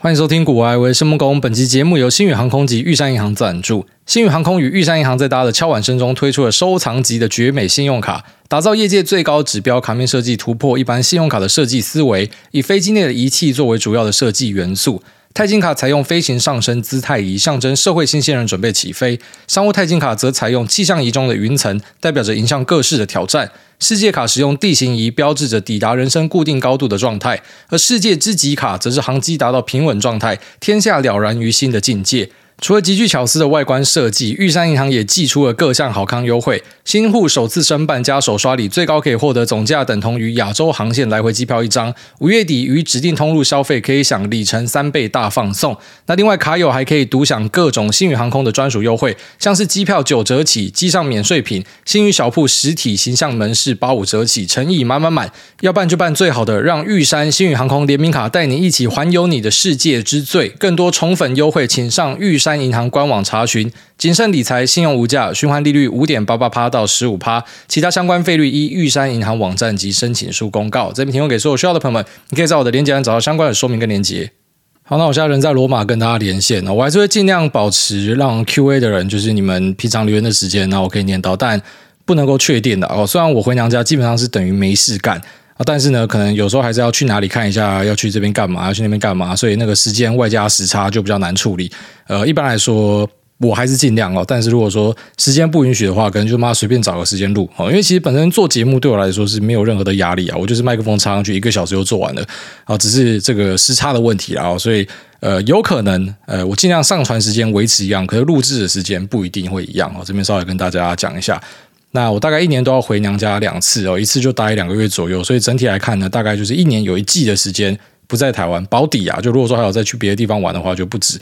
欢迎收听《股癌，我是木工》。本期节目由星宇航空及玉山银行赞助。星宇航空与玉山银行在大家的敲碗声中推出了收藏级的绝美信用卡，打造业界最高指标卡面设计，突破一般信用卡的设计思维，以飞机内的仪器作为主要的设计元素。钛金卡采用飞行上升姿态仪，象征社会新鲜人准备起飞；商务钛金卡则采用气象仪中的云层，代表着迎向各式的挑战。世界卡使用地形仪，标志着抵达人生固定高度的状态，而世界之极卡则是航机达到平稳状态，天下了然于心的境界。除了极具巧思的外观设计，玉山银行也祭出了各项好康优惠。新户首次申办加首刷礼，最高可以获得总价等同于亚洲航线来回机票一张。五月底于指定通路消费，可以享里程三倍大放送。那另外卡友还可以独享各种新宇航空的专属优惠，像是机票九折起，机上免税品，新宇小铺实体形象门市八五折起，诚意满满满。要办就办最好的，让玉山新宇航空联名卡带你一起环游你的世界之最。更多宠粉优惠，请上玉山。山银行官网查询，谨慎理财，信用无价，循环利率五点八八趴到十五趴，其他相关费率依玉山银行网站及申请书公告。这边提供给所有需要的朋友们，你可以在我的链接栏找到相关的说明跟链接。好，那我现在人在罗马跟大家连线，我还是会尽量保持让 Q&A 的人，就是你们平常留言的时间，那我可以念到，但不能够确定的哦。虽然我回娘家基本上是等于没事干。啊但是呢，可能有时候还是要去哪里看一下，要去这边干嘛，要去那边干嘛，所以那个时间外加时差就比较难处理。呃，一般来说我还是尽量哦，但是如果说时间不允许的话，可能就妈随便找个时间录哦。因为其实本身做节目对我来说是没有任何的压力啊，我就是麦克风插上去，一个小时就做完了啊，只是这个时差的问题啊，所以呃，有可能呃，我尽量上传时间维持一样，可是录制的时间不一定会一样哦。这边稍微跟大家讲一下。那我大概一年都要回娘家两次哦，一次就待两个月左右，所以整体来看呢，大概就是一年有一季的时间不在台湾保底啊。就如果说还有再去别的地方玩的话，就不止。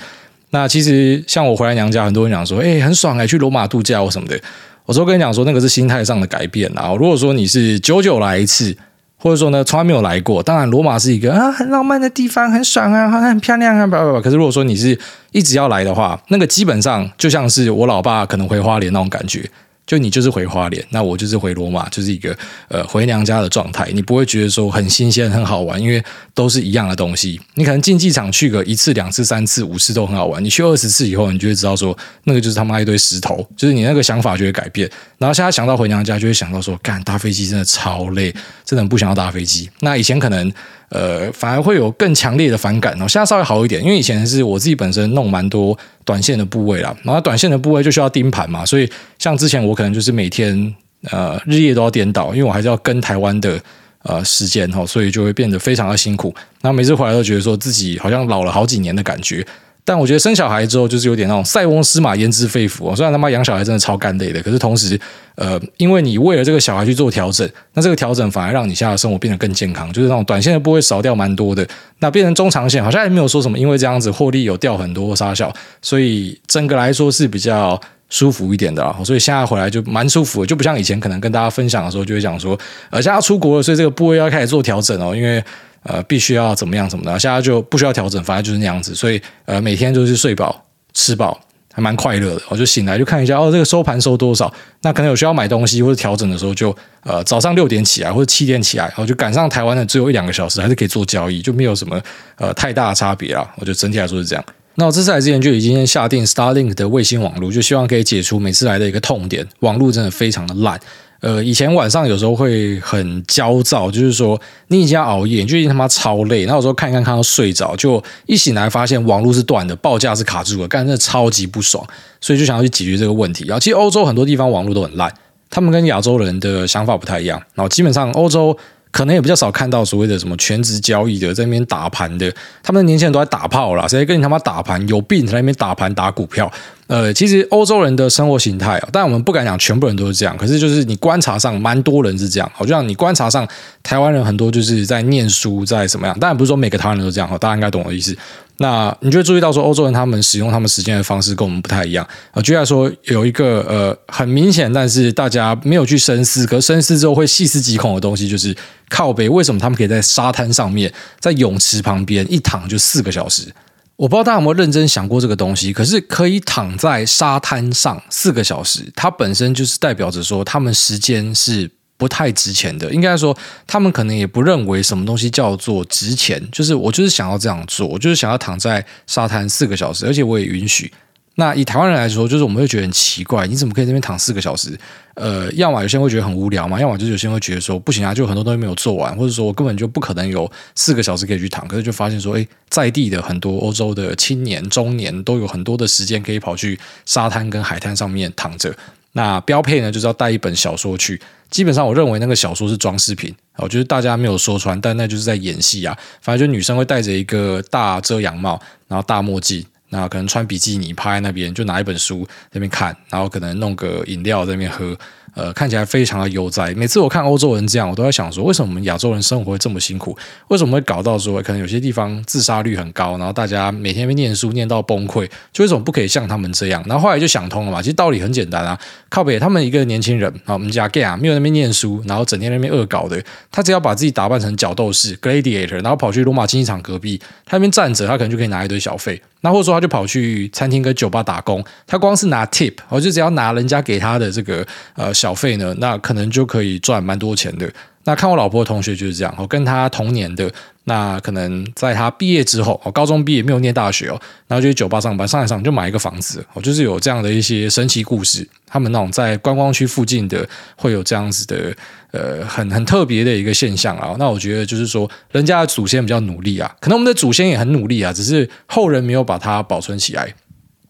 那其实像我回来娘家，很多人讲说，哎，很爽哎，去罗马度假或什么的。我说跟你讲说，那个是心态上的改变啊。如果说你是久久来一次，或者说呢从来没有来过，当然罗马是一个啊很浪漫的地方，很爽啊，很漂亮啊，不不不。可是如果说你是一直要来的话，那个基本上就像是我老爸可能回花莲那种感觉。就你就是回花莲，那我就是回罗马，就是一个呃回娘家的状态。你不会觉得说很新鲜、很好玩，因为都是一样的东西。你可能竞技场去个一次、两次、三次、五次都很好玩，你去二十次以后，你就会知道说那个就是他妈一堆石头，就是你那个想法就会改变。然后现在想到回娘家，就会想到说，干搭飞机真的超累，真的不想要搭飞机。那以前可能。呃，反而会有更强烈的反感哦。现在稍微好一点，因为以前是我自己本身弄蛮多短线的部位啦，然后短线的部位就需要盯盘嘛，所以像之前我可能就是每天呃日夜都要颠倒，因为我还是要跟台湾的呃时间哈，所以就会变得非常的辛苦。然后每次回来都觉得说自己好像老了好几年的感觉。但我觉得生小孩之后就是有点那种塞翁失马焉知非福。虽然他妈养小孩真的超干累的，可是同时，呃，因为你为了这个小孩去做调整，那这个调整反而让你现在的生活变得更健康，就是那种短线的部位少掉蛮多的，那变成中长线好像也没有说什么，因为这样子获利有掉很多杀小，所以整个来说是比较舒服一点的。所以现在回来就蛮舒服的，就不像以前可能跟大家分享的时候就会讲说，呃，现在要出国了，所以这个部位要开始做调整哦，因为。呃，必须要怎么样怎么的，现在就不需要调整，反正就是那样子，所以呃，每天就是睡饱吃饱，还蛮快乐的。我就醒来就看一下，哦，这个收盘收多少？那可能有需要买东西或者调整的时候就，呃早上六点起来或者七点起来，然后就赶上台湾的只有一两个小时，还是可以做交易，就没有什么呃太大的差别啦。我觉得整体来说是这样。那我这次来之前就已经下定 Starlink 的卫星网络，就希望可以解除每次来的一个痛点，网络真的非常的烂。呃，以前晚上有时候会很焦躁，就是说你已经要熬夜，就已经他妈超累。然后有时候看一看看到睡着，就一醒来发现网络是断的，报价是卡住了，干真的超级不爽，所以就想要去解决这个问题。然后其实欧洲很多地方网络都很烂，他们跟亚洲人的想法不太一样。然后基本上欧洲可能也比较少看到所谓的什么全职交易的在那边打盘的，他们的年轻人都在打炮啦，谁跟你他妈打盘？有病在那边打盘打股票。呃，其实欧洲人的生活形态啊，但我们不敢讲全部人都是这样。可是就是你观察上，蛮多人是这样。好像你观察上，台湾人很多就是在念书，在什么样？当然不是说每个台湾人都这样，大家应该懂我的意思。那你就会注意到说，欧洲人他们使用他们时间的方式跟我们不太一样。啊，举例说，有一个呃很明显，但是大家没有去深思，可深思之后会细思极恐的东西，就是靠背。为什么他们可以在沙滩上面，在泳池旁边一躺就四个小时？我不知道大家有没有认真想过这个东西，可是可以躺在沙滩上四个小时，它本身就是代表着说他们时间是不太值钱的。应该说，他们可能也不认为什么东西叫做值钱，就是我就是想要这样做，我就是想要躺在沙滩四个小时，而且我也允许。那以台湾人来说，就是我们会觉得很奇怪，你怎么可以在那边躺四个小时？呃，要么有些人会觉得很无聊嘛，要么就是有些人会觉得说不行啊，就很多东西没有做完，或者说我根本就不可能有四个小时可以去躺。可是就发现说，诶，在地的很多欧洲的青年、中年都有很多的时间可以跑去沙滩跟海滩上面躺着。那标配呢，就是要带一本小说去。基本上，我认为那个小说是装饰品，我觉得大家没有说穿，但那就是在演戏啊。反正就女生会戴着一个大遮阳帽，然后大墨镜。那可能穿比基尼趴在那边，就拿一本书在那边看，然后可能弄个饮料在那边喝。呃，看起来非常的悠哉。每次我看欧洲人这样，我都在想说，为什么我们亚洲人生活会这么辛苦？为什么会搞到说，可能有些地方自杀率很高，然后大家每天被念书念到崩溃，就为什么不可以像他们这样？然后后来就想通了嘛，其实道理很简单啊。靠北，他们一个年轻人啊，我们家 gay 啊，没有那边念书，然后整天那边恶搞的，他只要把自己打扮成角斗士 gladiator，然后跑去罗马竞技场隔壁，他那边站着，他可能就可以拿一堆小费。那或者说他就跑去餐厅跟酒吧打工，他光是拿 tip，我就只要拿人家给他的这个呃小小费呢，那可能就可以赚蛮多钱的。那看我老婆的同学就是这样，我跟她同年的，那可能在她毕业之后，哦，高中毕业没有念大学哦，然后就去酒吧上班，上一上就买一个房子，哦，就是有这样的一些神奇故事。他们那种在观光区附近的会有这样子的，呃，很很特别的一个现象啊。那我觉得就是说，人家的祖先比较努力啊，可能我们的祖先也很努力啊，只是后人没有把它保存起来。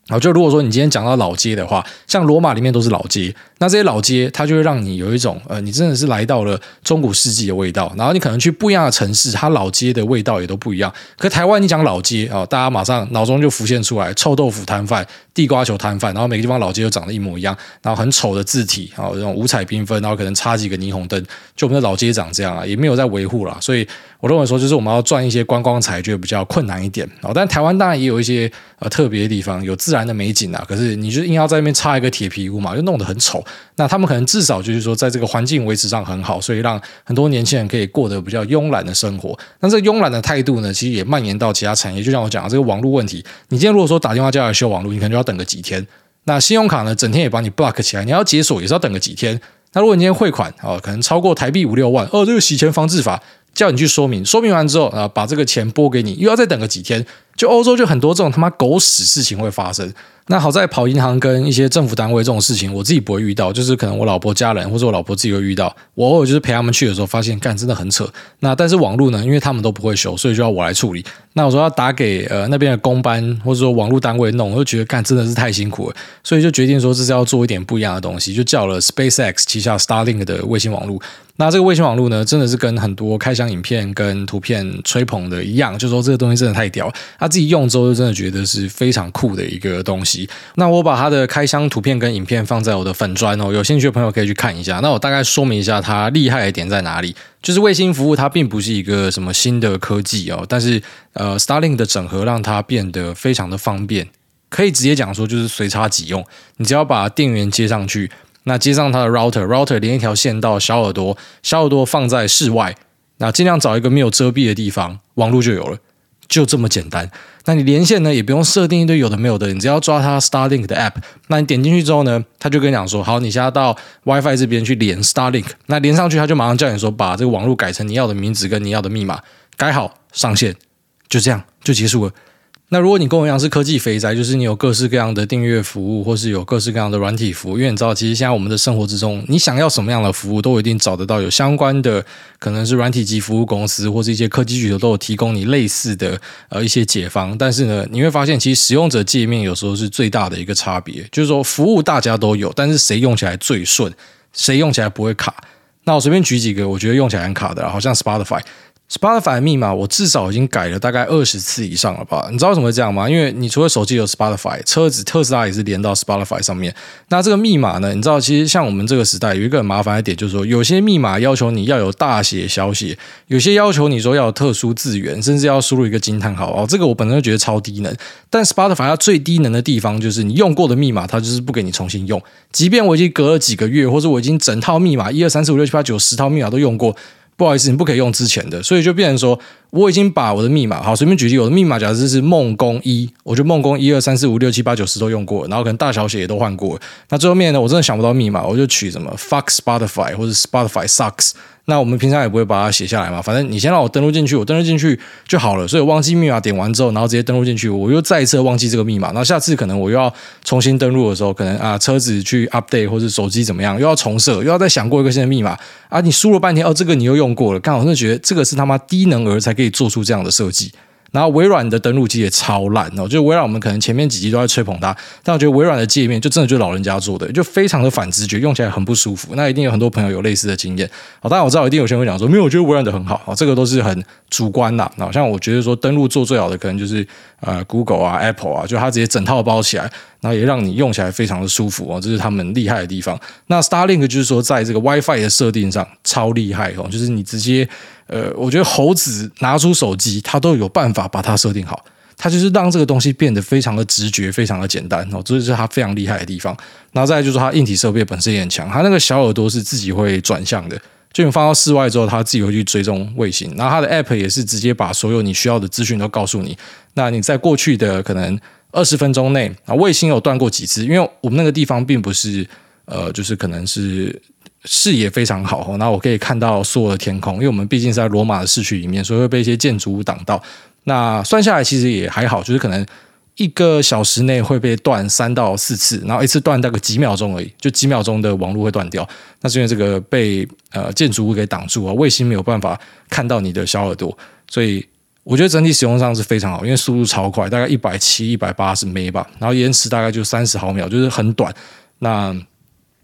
然后就如果说你今天讲到老街的话，像罗马里面都是老街，那这些老街它就会让你有一种呃，你真的是来到了中古世纪的味道。然后你可能去不一样的城市，它老街的味道也都不一样。可台湾你讲老街啊，大家马上脑中就浮现出来臭豆腐摊贩、地瓜球摊贩，然后每个地方老街都长得一模一样，然后很丑的字体啊，这种五彩缤纷，然后可能插几个霓虹灯，就我们的老街长这样啊，也没有在维护了，所以。我认为说，就是我们要赚一些观光财，就比较困难一点哦。但台湾当然也有一些呃特别的地方，有自然的美景啊。可是你就硬要在那边插一个铁皮屋嘛，就弄得很丑。那他们可能至少就是说，在这个环境维持上很好，所以让很多年轻人可以过得比较慵懒的生活。那这慵懒的态度呢，其实也蔓延到其他产业。就像我讲的这个网络问题，你今天如果说打电话叫来修网络，你可能就要等个几天。那信用卡呢，整天也把你 block 起来，你要解锁也是要等个几天。那如果你今天汇款哦，可能超过台币五六万，哦，这个洗钱防治法。叫你去说明，说明完之后啊，把这个钱拨给你，又要再等个几天。就欧洲就很多这种他妈狗屎事情会发生。那好在跑银行跟一些政府单位这种事情，我自己不会遇到，就是可能我老婆家人或者我老婆自己会遇到。我偶尔就是陪他们去的时候，发现干真的很扯。那但是网络呢，因为他们都不会修，所以就要我来处理。那我说要打给呃那边的公班或者说网络单位弄，我就觉得干真的是太辛苦了，所以就决定说这是要做一点不一样的东西，就叫了 SpaceX 旗下 Starlink 的卫星网络。那这个卫星网络呢，真的是跟很多开箱影片跟图片吹捧的一样，就说这个东西真的太屌。他自己用之后，就真的觉得是非常酷的一个东西。那我把它的开箱图片跟影片放在我的粉砖哦，有兴趣的朋友可以去看一下。那我大概说明一下它厉害的点在哪里，就是卫星服务它并不是一个什么新的科技哦，但是呃，Starlink 的整合让它变得非常的方便，可以直接讲说就是随插即用，你只要把电源接上去。那接上它的 router，router 连一条线到小耳朵，小耳朵放在室外，那尽量找一个没有遮蔽的地方，网络就有了，就这么简单。那你连线呢，也不用设定一堆有的没有的，你只要抓它 Starlink 的 app，那你点进去之后呢，他就跟你讲说，好，你现在到 WiFi 这边去连 Starlink，那连上去他就马上叫你说，把这个网络改成你要的名字跟你要的密码，改好上线，就这样就结束了。那如果你跟我一样是科技肥宅，就是你有各式各样的订阅服务，或是有各式各样的软体服务，因为你知道，其实现在我们的生活之中，你想要什么样的服务，都一定找得到有相关的，可能是软体及服务公司，或是一些科技巨头都有提供你类似的呃一些解方。但是呢，你会发现，其实使用者界面有时候是最大的一个差别，就是说服务大家都有，但是谁用起来最顺，谁用起来不会卡。那我随便举几个，我觉得用起来很卡的，好像 Spotify。Spotify 的密码我至少已经改了大概二十次以上了吧？你知道为什么会这样吗？因为你除了手机有 Spotify，车子特斯拉也是连到 Spotify 上面。那这个密码呢？你知道，其实像我们这个时代有一个很麻烦的点，就是说有些密码要求你要有大写、小写，有些要求你说要有特殊字元，甚至要输入一个惊叹号哦。这个我本身就觉得超低能。但 Spotify 它最低能的地方就是你用过的密码，它就是不给你重新用。即便我已经隔了几个月，或者我已经整套密码一二三四五六七八九十套密码都用过。不好意思，你不可以用之前的，所以就变成说，我已经把我的密码，好，随便举例，我的密码假设是梦工一，我觉得梦工一二三四五六七八九十都用过，然后可能大小写也都换过。那最后面呢，我真的想不到密码，我就取什么 fuck Spotify 或者 Spotify sucks。那我们平常也不会把它写下来嘛，反正你先让我登录进去，我登录进去就好了。所以忘记密码点完之后，然后直接登录进去，我又再一次忘记这个密码。然后下次可能我又要重新登录的时候，可能啊车子去 update 或者手机怎么样，又要重设，又要再想过一个新的密码啊！你输了半天，哦，这个你又用过了，刚好真的觉得这个是他妈低能儿才可以以做出这样的设计。然后微软的登录机也超烂哦，就微软我们可能前面几集都在吹捧它，但我觉得微软的界面就真的就是老人家做的，就非常的反直觉，用起来很不舒服。那一定有很多朋友有类似的经验。好，当然我知道一定有些人会讲说，没有，我觉得微软的很好啊，这个都是很主观的。那像我觉得说登录做最好的可能就是呃 Google 啊、Apple 啊，就它直接整套包起来。然后也让你用起来非常的舒服哦，这是他们厉害的地方。那 Starlink 就是说，在这个 WiFi 的设定上超厉害哦，就是你直接呃，我觉得猴子拿出手机，它都有办法把它设定好，它就是让这个东西变得非常的直觉，非常的简单哦，这是它非常厉害的地方。然后再就是它硬体设备本身也很强，它那个小耳朵是自己会转向的，就你放到室外之后，它自己会去追踪卫星。然后它的 App 也是直接把所有你需要的资讯都告诉你。那你在过去的可能。二十分钟内啊，卫星有断过几次，因为我们那个地方并不是呃，就是可能是视野非常好，然后我可以看到所有的天空，因为我们毕竟是在罗马的市区里面，所以会被一些建筑物挡到。那算下来其实也还好，就是可能一个小时内会被断三到四次，然后一次断大概几秒钟而已，就几秒钟的网络会断掉。那是因为这个被呃建筑物给挡住啊，卫星没有办法看到你的小耳朵，所以。我觉得整体使用上是非常好，因为速度超快，大概一百七、一百八十 M 吧，然后延迟大概就三十毫秒，就是很短。那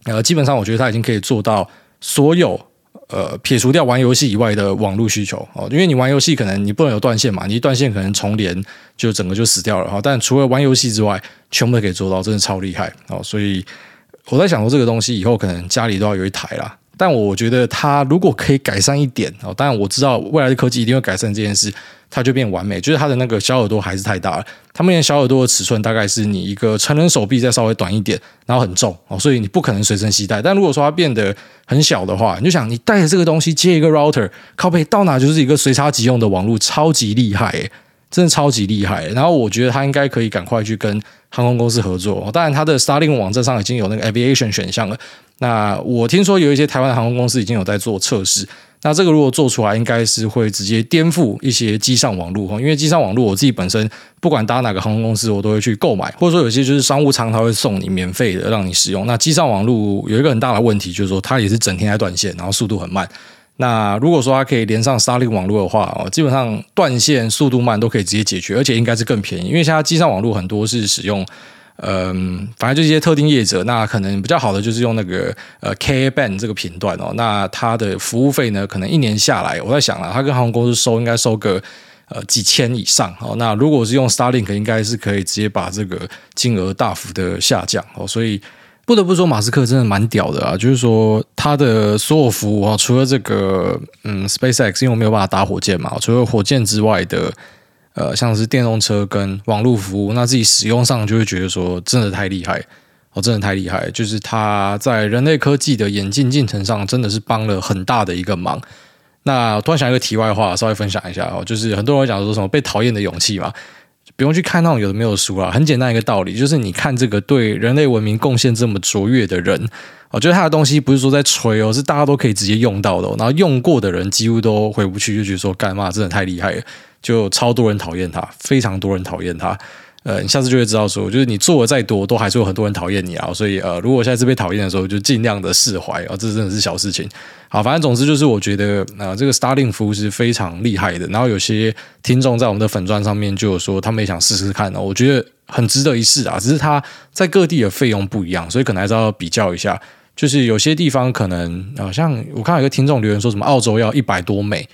呃，基本上我觉得它已经可以做到所有呃撇除掉玩游戏以外的网络需求哦，因为你玩游戏可能你不能有断线嘛，你一断线可能重连就整个就死掉了哈。但除了玩游戏之外，全部都可以做到，真的超厉害哦。所以我在想说，这个东西以后可能家里都要有一台啦。但我觉得它如果可以改善一点哦，当然我知道未来的科技一定会改善这件事。它就变完美，就是它的那个小耳朵还是太大了。它目前小耳朵的尺寸大概是你一个成人手臂再稍微短一点，然后很重哦，所以你不可能随身携带。但如果说它变得很小的话，你就想你带着这个东西接一个 router，靠背到哪就是一个随插即用的网络，超级厉害，真的超级厉害。然后我觉得它应该可以赶快去跟航空公司合作。当然，它的 Starlink 网站上已经有那个 Aviation 选项了。那我听说有一些台湾的航空公司已经有在做测试。那这个如果做出来，应该是会直接颠覆一些机上网络哈，因为机上网络我自己本身不管搭哪个航空公司，我都会去购买，或者说有些就是商务舱它会送你免费的让你使用。那机上网络有一个很大的问题，就是说它也是整天在断线，然后速度很慢。那如果说它可以连上 Starlink 网络的话哦，基本上断线、速度慢都可以直接解决，而且应该是更便宜，因为现在机上网络很多是使用。嗯，反正就一些特定业者，那可能比较好的就是用那个呃 Ka band 这个频段哦，那它的服务费呢，可能一年下来，我在想了，它跟航空公司收应该收个呃几千以上哦。那如果是用 Starlink，应该是可以直接把这个金额大幅的下降哦。所以不得不说，马斯克真的蛮屌的啊，就是说他的所有服务啊，除了这个嗯 SpaceX，因为我没有办法打火箭嘛，除了火箭之外的。呃，像是电动车跟网络服务，那自己使用上就会觉得说，真的太厉害哦，真的太厉害，就是他在人类科技的演进进程上，真的是帮了很大的一个忙。那突然想一个题外话，稍微分享一下哦，就是很多人讲说什么被讨厌的勇气嘛，不用去看那种有的没有书啊，很简单一个道理，就是你看这个对人类文明贡献这么卓越的人，我觉得他的东西不是说在吹哦，是大家都可以直接用到的，然后用过的人几乎都回不去，就觉得说干嘛，真的太厉害了。就超多人讨厌他，非常多人讨厌他。呃，你下次就会知道说，就是你做的再多，都还是有很多人讨厌你啊。所以呃，如果下次被讨厌的时候，就尽量的释怀啊。这真的是小事情。好，反正总之就是，我觉得啊、呃，这个 Starling 服务是非常厉害的。然后有些听众在我们的粉钻上面就有说，他们也想试试看呢。我觉得很值得一试啊。只是它在各地的费用不一样，所以可能还是要比较一下。就是有些地方可能，好像我看到有一个听众留言说什么，澳洲要一百多美。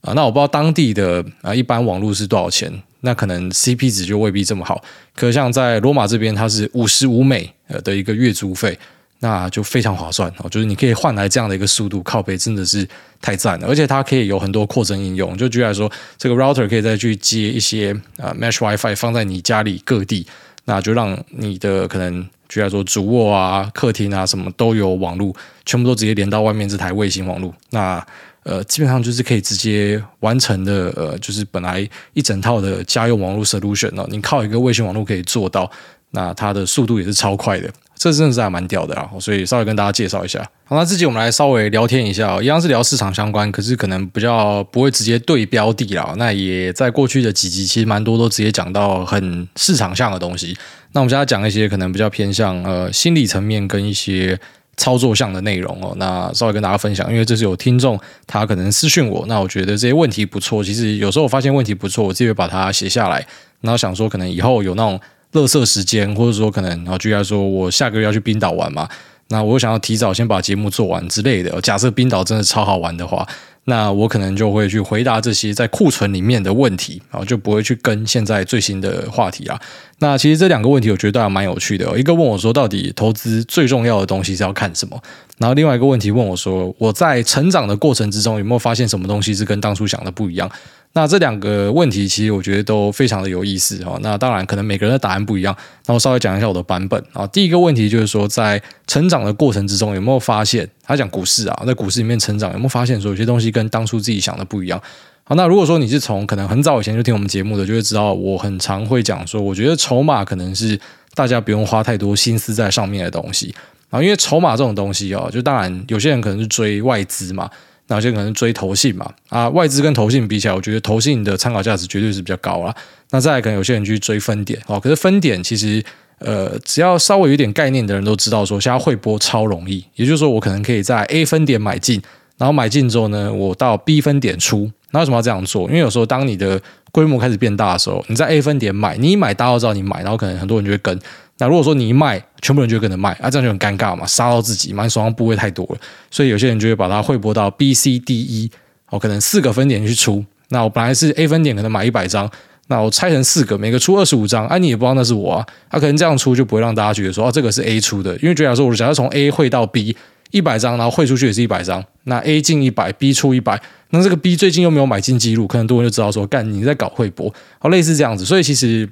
啊，那我不知道当地的啊一般网络是多少钱，那可能 CP 值就未必这么好。可像在罗马这边，它是五十五美呃的一个月租费，那就非常划算哦。就是你可以换来这样的一个速度，靠北真的是太赞了。而且它可以有很多扩增应用，就举例来说，这个 router 可以再去接一些啊 Mesh WiFi 放在你家里各地，那就让你的可能举例来说，主卧啊、客厅啊什么都有网络，全部都直接连到外面这台卫星网络。那呃，基本上就是可以直接完成的，呃，就是本来一整套的家用网络 solution 哦，你靠一个卫星网络可以做到，那它的速度也是超快的，这真的是还蛮屌的啊！所以稍微跟大家介绍一下。好，那这集我们来稍微聊天一下哦，一样是聊市场相关，可是可能比较不会直接对标的啦。那也在过去的几集，其实蛮多都直接讲到很市场上的东西。那我们现在讲一些可能比较偏向呃心理层面跟一些。操作项的内容哦，那稍微跟大家分享，因为这是有听众他可能私讯我，那我觉得这些问题不错。其实有时候我发现问题不错，我自己会把它写下来，然后想说可能以后有那种乐色时间，或者说可能然后举例来说，我下个月要去冰岛玩嘛，那我想要提早先把节目做完之类的。假设冰岛真的超好玩的话。那我可能就会去回答这些在库存里面的问题，然后就不会去跟现在最新的话题啊。那其实这两个问题我觉得还蛮有趣的。一个问我说，到底投资最重要的东西是要看什么？然后另外一个问题问我说，我在成长的过程之中有没有发现什么东西是跟当初想的不一样？那这两个问题其实我觉得都非常的有意思哈。那当然可能每个人的答案不一样，那我稍微讲一下我的版本啊。第一个问题就是说，在成长的过程之中有没有发现，他讲股市啊，在股市里面成长有没有发现说有些东西跟当初自己想的不一样？好，那如果说你是从可能很早以前就听我们节目的，就会知道我很常会讲说，我觉得筹码可能是大家不用花太多心思在上面的东西啊，因为筹码这种东西哦，就当然有些人可能是追外资嘛。那些可能追投信嘛，啊，外资跟投信比起来，我觉得投信的参考价值绝对是比较高啦。那再来，可能有些人去追分点哦，可是分点其实，呃，只要稍微有点概念的人都知道，说现在汇波超容易。也就是说，我可能可以在 A 分点买进，然后买进之后呢，我到 B 分点出。那为什么要这样做？因为有时候当你的规模开始变大的时候，你在 A 分点买，你一买大家都知道你买，然后可能很多人就会跟。那如果说你一卖，全部人就会跟着卖，啊，这样就很尴尬嘛，杀到自己嘛，你手上部位太多了，所以有些人就会把它汇拨到 B、C、D、E，哦，可能四个分点去出。那我本来是 A 分点，可能买一百张，那我拆成四个，每个出二十五张，啊，你也不知道那是我啊，啊，可能这样出就不会让大家觉得说，哦，这个是 A 出的，因为举例来说，我假设从 A 汇到 B 一百张，然后汇出去也是一百张，那 A 进一百，B 出一百，那这个 B 最近又没有买进记录，可能多人就知道说，干你在搞汇拨，好，类似这样子，所以其实。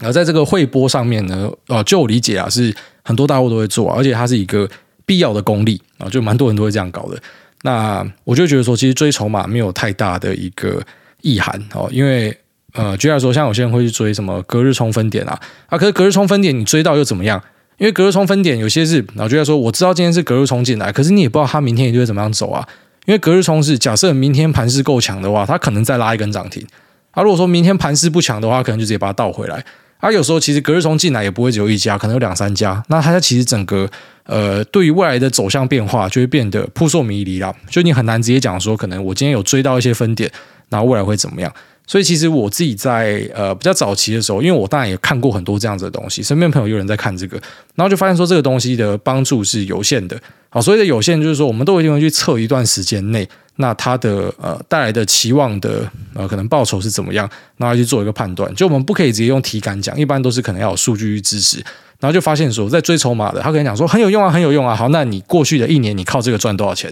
而在这个汇波上面呢，呃，就我理解啊，是很多大户都会做，而且它是一个必要的功力啊，就蛮多人都会这样搞的。那我就觉得说，其实追筹码没有太大的一个意涵哦，因为呃，举例说，像有些人会去追什么隔日冲分点啊，啊，可是隔日冲分点你追到又怎么样？因为隔日冲分点有些是，然后举例说，我知道今天是隔日冲进来，可是你也不知道它明天一定会怎么样走啊，因为隔日冲是假设明天盘势够强的话，它可能再拉一根涨停。啊，如果说明天盘势不强的话，可能就直接把它倒回来。啊，有时候其实隔日冲进来也不会只有一家，可能有两三家。那它其实整个呃，对于未来的走向变化就会变得扑朔迷离了。就你很难直接讲说，可能我今天有追到一些分点，然后未来会怎么样？所以其实我自己在呃比较早期的时候，因为我当然也看过很多这样子的东西，身边朋友有人在看这个，然后就发现说这个东西的帮助是有限的。啊，所以的有限就是说，我们都一定会去测一段时间内，那它的呃带来的期望的呃可能报酬是怎么样，然后去做一个判断。就我们不可以直接用体感讲，一般都是可能要有数据去支持。然后就发现说，在追筹码的，他可能讲说很有用啊，很有用啊。好，那你过去的一年你靠这个赚多少钱？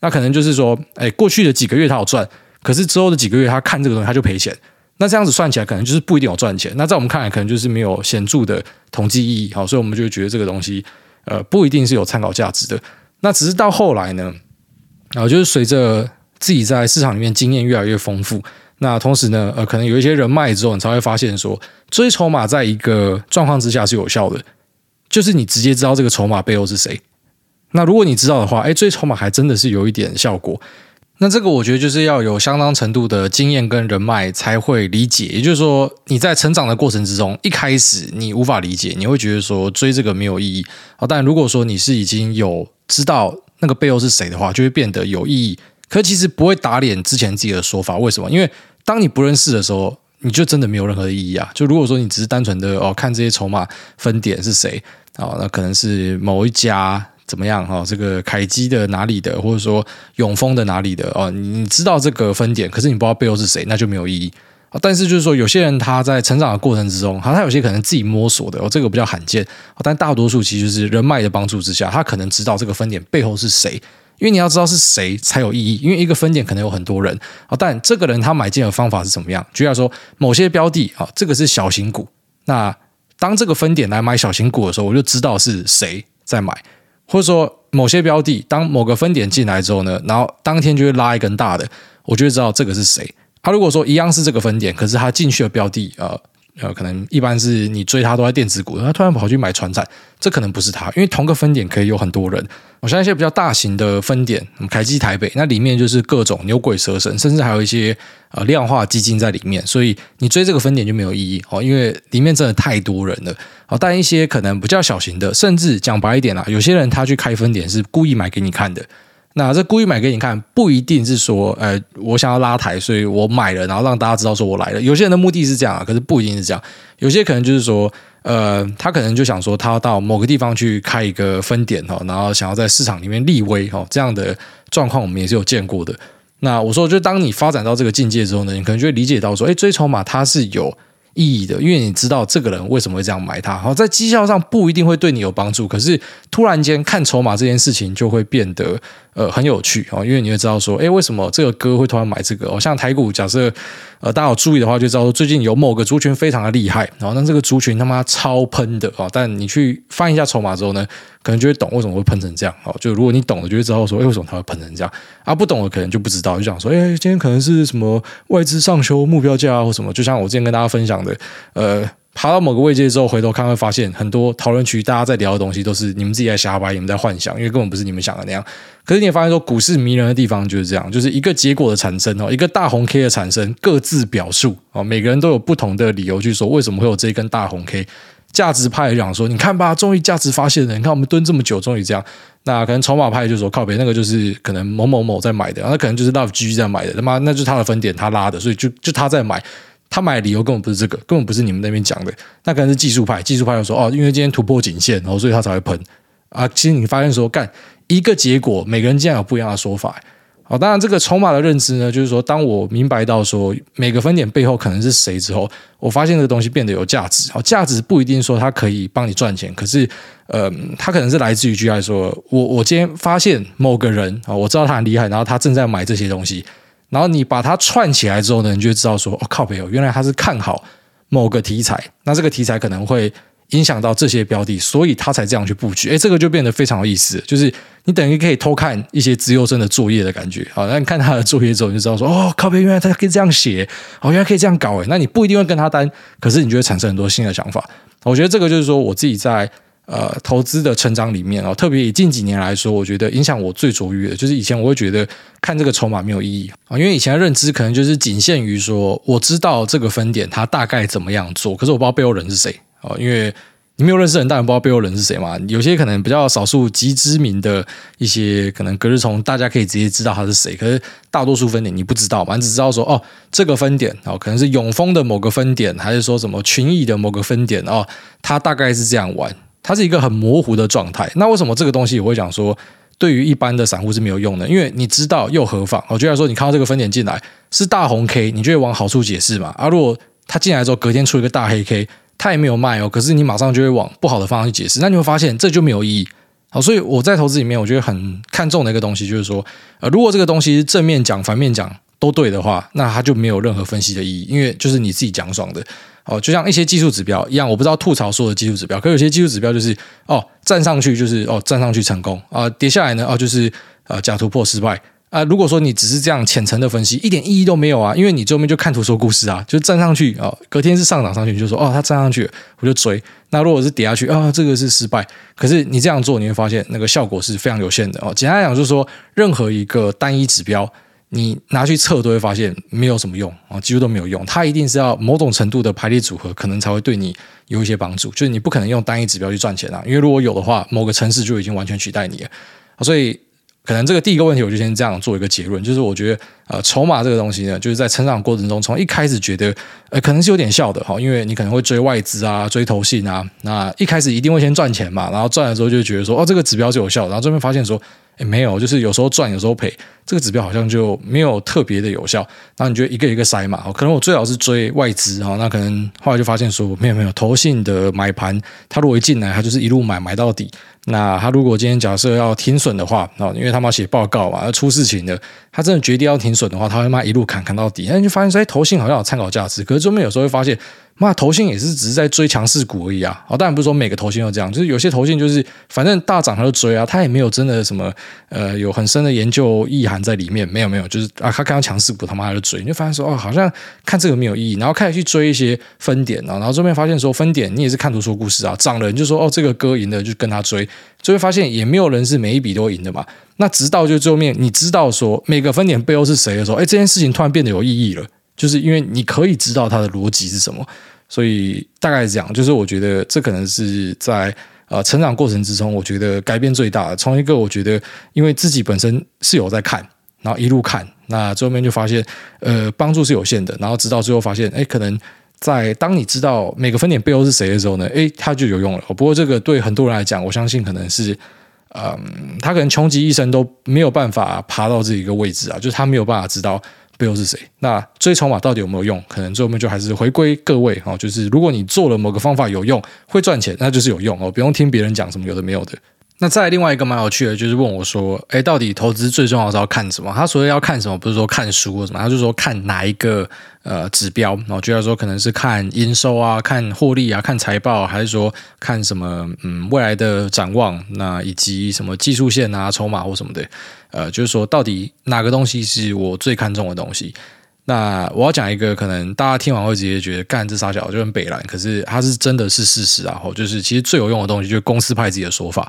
那可能就是说，哎，过去的几个月他有赚。可是之后的几个月，他看这个东西他就赔钱，那这样子算起来，可能就是不一定有赚钱。那在我们看来，可能就是没有显著的统计意义。好，所以我们就觉得这个东西，呃，不一定是有参考价值的。那只是到后来呢，然后就是随着自己在市场里面经验越来越丰富，那同时呢，呃，可能有一些人脉之后，你才会发现说，追筹码在一个状况之下是有效的，就是你直接知道这个筹码背后是谁。那如果你知道的话，哎，追筹码还真的是有一点效果。那这个我觉得就是要有相当程度的经验跟人脉才会理解，也就是说你在成长的过程之中，一开始你无法理解，你会觉得说追这个没有意义。好，但如果说你是已经有知道那个背后是谁的话，就会变得有意义。可其实不会打脸之前自己的说法，为什么？因为当你不认识的时候，你就真的没有任何意义啊。就如果说你只是单纯的哦看这些筹码分点是谁啊，那可能是某一家。怎么样哈？这个凯基的哪里的，或者说永丰的哪里的哦？你知道这个分点，可是你不知道背后是谁，那就没有意义。但是就是说，有些人他在成长的过程之中，他他有些可能自己摸索的哦，这个比较罕见。但大多数其实就是人脉的帮助之下，他可能知道这个分点背后是谁。因为你要知道是谁才有意义，因为一个分点可能有很多人啊。但这个人他买进的方法是怎么样？举例来说，某些标的啊，这个是小型股，那。当这个分点来买小型股的时候，我就知道是谁在买，或者说某些标的，当某个分点进来之后呢，然后当天就会拉一根大的，我就会知道这个是谁。他、如果说一样是这个分点，可是他进去的标的，呃。呃，可能一般是你追他都在电子股，他突然跑去买船产，这可能不是他，因为同个分点可以有很多人。我像一些比较大型的分点，凯基台北，那里面就是各种牛鬼蛇神，甚至还有一些呃量化基金在里面，所以你追这个分点就没有意义哦，因为里面真的太多人了。好，但一些可能比较小型的，甚至讲白一点啦，有些人他去开分点是故意买给你看的。那这故意买给你看，不一定是说，呃，我想要拉抬，所以我买了，然后让大家知道说我来了。有些人的目的是这样啊，可是不一定是这样。有些可能就是说，呃，他可能就想说，他要到某个地方去开一个分点哈，然后想要在市场里面立威哈，这样的状况我们也是有见过的。那我说，就当你发展到这个境界之后呢，你可能就会理解到说，哎，追筹码它是有。意义的，因为你知道这个人为什么会这样买它，好，在绩效上不一定会对你有帮助，可是突然间看筹码这件事情就会变得呃很有趣哦，因为你会知道说，哎，为什么这个哥会突然买这个？哦，像台股，假设呃大家有注意的话，就知道最近有某个族群非常的厉害，然后那这个族群他妈超喷的啊，但你去翻一下筹码之后呢，可能就会懂为什么会喷成这样哦。就如果你懂了，就会知道说，哎，为什么他会喷成这样啊？不懂的可能就不知道，就想说，哎，今天可能是什么外资上修目标价啊，或什么，就像我之前跟大家分享的，呃。爬到某个位阶之后，回头看会发现很多讨论区大家在聊的东西都是你们自己在瞎掰，你们在幻想，因为根本不是你们想的那样。可是你也发现说，股市迷人的地方就是这样，就是一个结果的产生哦，一个大红 K 的产生，各自表述哦，每个人都有不同的理由去说为什么会有这一根大红 K。价值派讲说，你看吧，终于价值发现了，你看我们蹲这么久，终于这样。那可能筹码派就说靠北，那个就是可能某某某在买的，那可能就是 Love G 在买的，他妈那就是他的分点，他拉的，所以就就他在买。他买的理由根本不是这个，根本不是你们那边讲的，那可能是技术派。技术派就说哦，因为今天突破颈线，然后所以他才会喷啊。其实你发现说，干一个结果，每个人竟然有不一样的说法。好，当然这个筹码的认知呢，就是说，当我明白到说每个分点背后可能是谁之后，我发现这个东西变得有价值。好，价值不一定说它可以帮你赚钱，可是呃，它可能是来自于，举例来说，我我今天发现某个人啊，我知道他很厉害，然后他正在买这些东西。然后你把它串起来之后呢，你就会知道说，哦靠北哦，原来他是看好某个题材，那这个题材可能会影响到这些标的，所以他才这样去布局。诶，这个就变得非常有意思，就是你等于可以偷看一些资优生的作业的感觉。好，那你看他的作业之后，你就知道说，哦靠北，原来他可以这样写，哦原来可以这样搞诶。那你不一定会跟他单，可是你就会产生很多新的想法。我觉得这个就是说我自己在。呃，投资的成长里面哦，特别以近几年来说，我觉得影响我最卓越的，就是以前我会觉得看这个筹码没有意义啊，因为以前的认知可能就是仅限于说，我知道这个分点它大概怎么样做，可是我不知道背后人是谁啊，因为你没有认识人，当然不知道背后人是谁嘛。有些可能比较少数极知名的一些可能隔日从，大家可以直接知道他是谁，可是大多数分点你不知道嘛，你只知道说哦，这个分点哦，可能是永丰的某个分点，还是说什么群益的某个分点哦，它大概是这样玩。它是一个很模糊的状态，那为什么这个东西我会讲说，对于一般的散户是没有用的？因为你知道又何妨？我觉得说你看到这个分点进来是大红 K，你就会往好处解释嘛。啊，如果它进来之后隔天出一个大黑 K，它也没有卖哦，可是你马上就会往不好的方向去解释，那你会发现这就没有意义。好，所以我在投资里面，我觉得很看重的一个东西就是说，呃，如果这个东西正面讲、反面讲都对的话，那它就没有任何分析的意义，因为就是你自己讲爽的。哦，就像一些技术指标一样，我不知道吐槽说的技术指标，可有些技术指标就是哦，站上去就是哦，站上去成功啊，跌下来呢哦，就是呃假突破失败啊。如果说你只是这样浅层的分析，一点意义都没有啊，因为你最后面就看图说故事啊，就站上去啊，隔天是上涨上去，你就说哦，它站上去我就追。那如果是跌下去啊，这个是失败。可是你这样做，你会发现那个效果是非常有限的哦。简单来讲，就是说任何一个单一指标。你拿去测都会发现没有什么用啊，几乎都没有用。它一定是要某种程度的排列组合，可能才会对你有一些帮助。就是你不可能用单一指标去赚钱啊，因为如果有的话，某个城市就已经完全取代你了。所以，可能这个第一个问题，我就先这样做一个结论，就是我觉得呃，筹码这个东西呢，就是在成长过程中，从一开始觉得呃，可能是有点效的哈，因为你可能会追外资啊，追投信啊，那一开始一定会先赚钱嘛，然后赚了之后就觉得说哦，这个指标是有效，然后这边发现说。诶，没有，就是有时候赚，有时候赔，这个指标好像就没有特别的有效。然后你就一个一个筛嘛，可能我最好是追外资哈，那可能后来就发现说，没有没有，投信的买盘，他如果一进来，他就是一路买买到底。那他如果今天假设要停损的话，啊，因为他们要写报告嘛，要出事情的，他真的决定要停损的话，他会卖一路砍砍到底。那你就发现说，哎，投信好像有参考价值，可是后面有时候会发现，那投信也是只是在追强势股而已啊！哦，当然不是说每个投信都这样，就是有些投信就是反正大涨他就追啊，他也没有真的什么呃有很深的研究意涵在里面，没有没有，就是啊他看到强势股他妈他就追，你就发现说哦好像看这个没有意义，然后开始去追一些分点啊，然后这边发现说分点你也是看图说故事啊，涨了你就说哦这个哥赢了就跟他追，就会发现也没有人是每一笔都赢的嘛。那直到就最后面你知道说每个分点背后是谁的时候，哎这件事情突然变得有意义了，就是因为你可以知道它的逻辑是什么。所以大概是这样，就是我觉得这可能是在呃成长过程之中，我觉得改变最大的。从一个我觉得，因为自己本身是有在看，然后一路看，那最后面就发现，呃，帮助是有限的。然后直到最后发现，哎，可能在当你知道每个分点背后是谁的时候呢，哎，它就有用了。不过这个对很多人来讲，我相信可能是，嗯，他可能穷极一生都没有办法爬到这一个位置啊，就是他没有办法知道。背后是谁？那追筹码到底有没有用？可能最后面就还是回归各位哦，就是如果你做了某个方法有用，会赚钱，那就是有用哦，不用听别人讲什么有的没有的。那再另外一个蛮有趣的，就是问我说：“哎，到底投资最重要是要看什么？”他所谓要看什么，不是说看书或什么，他就说看哪一个呃指标。然后就要说可能是看营收啊、看获利啊、看财报，还是说看什么嗯未来的展望？那以及什么技术线啊、筹码或什么的。呃，就是说到底哪个东西是我最看重的东西？那我要讲一个，可能大家听完会直接觉得干这傻小就很北蓝，可是它是真的是事实啊！就是其实最有用的东西就是公司派自己的说法。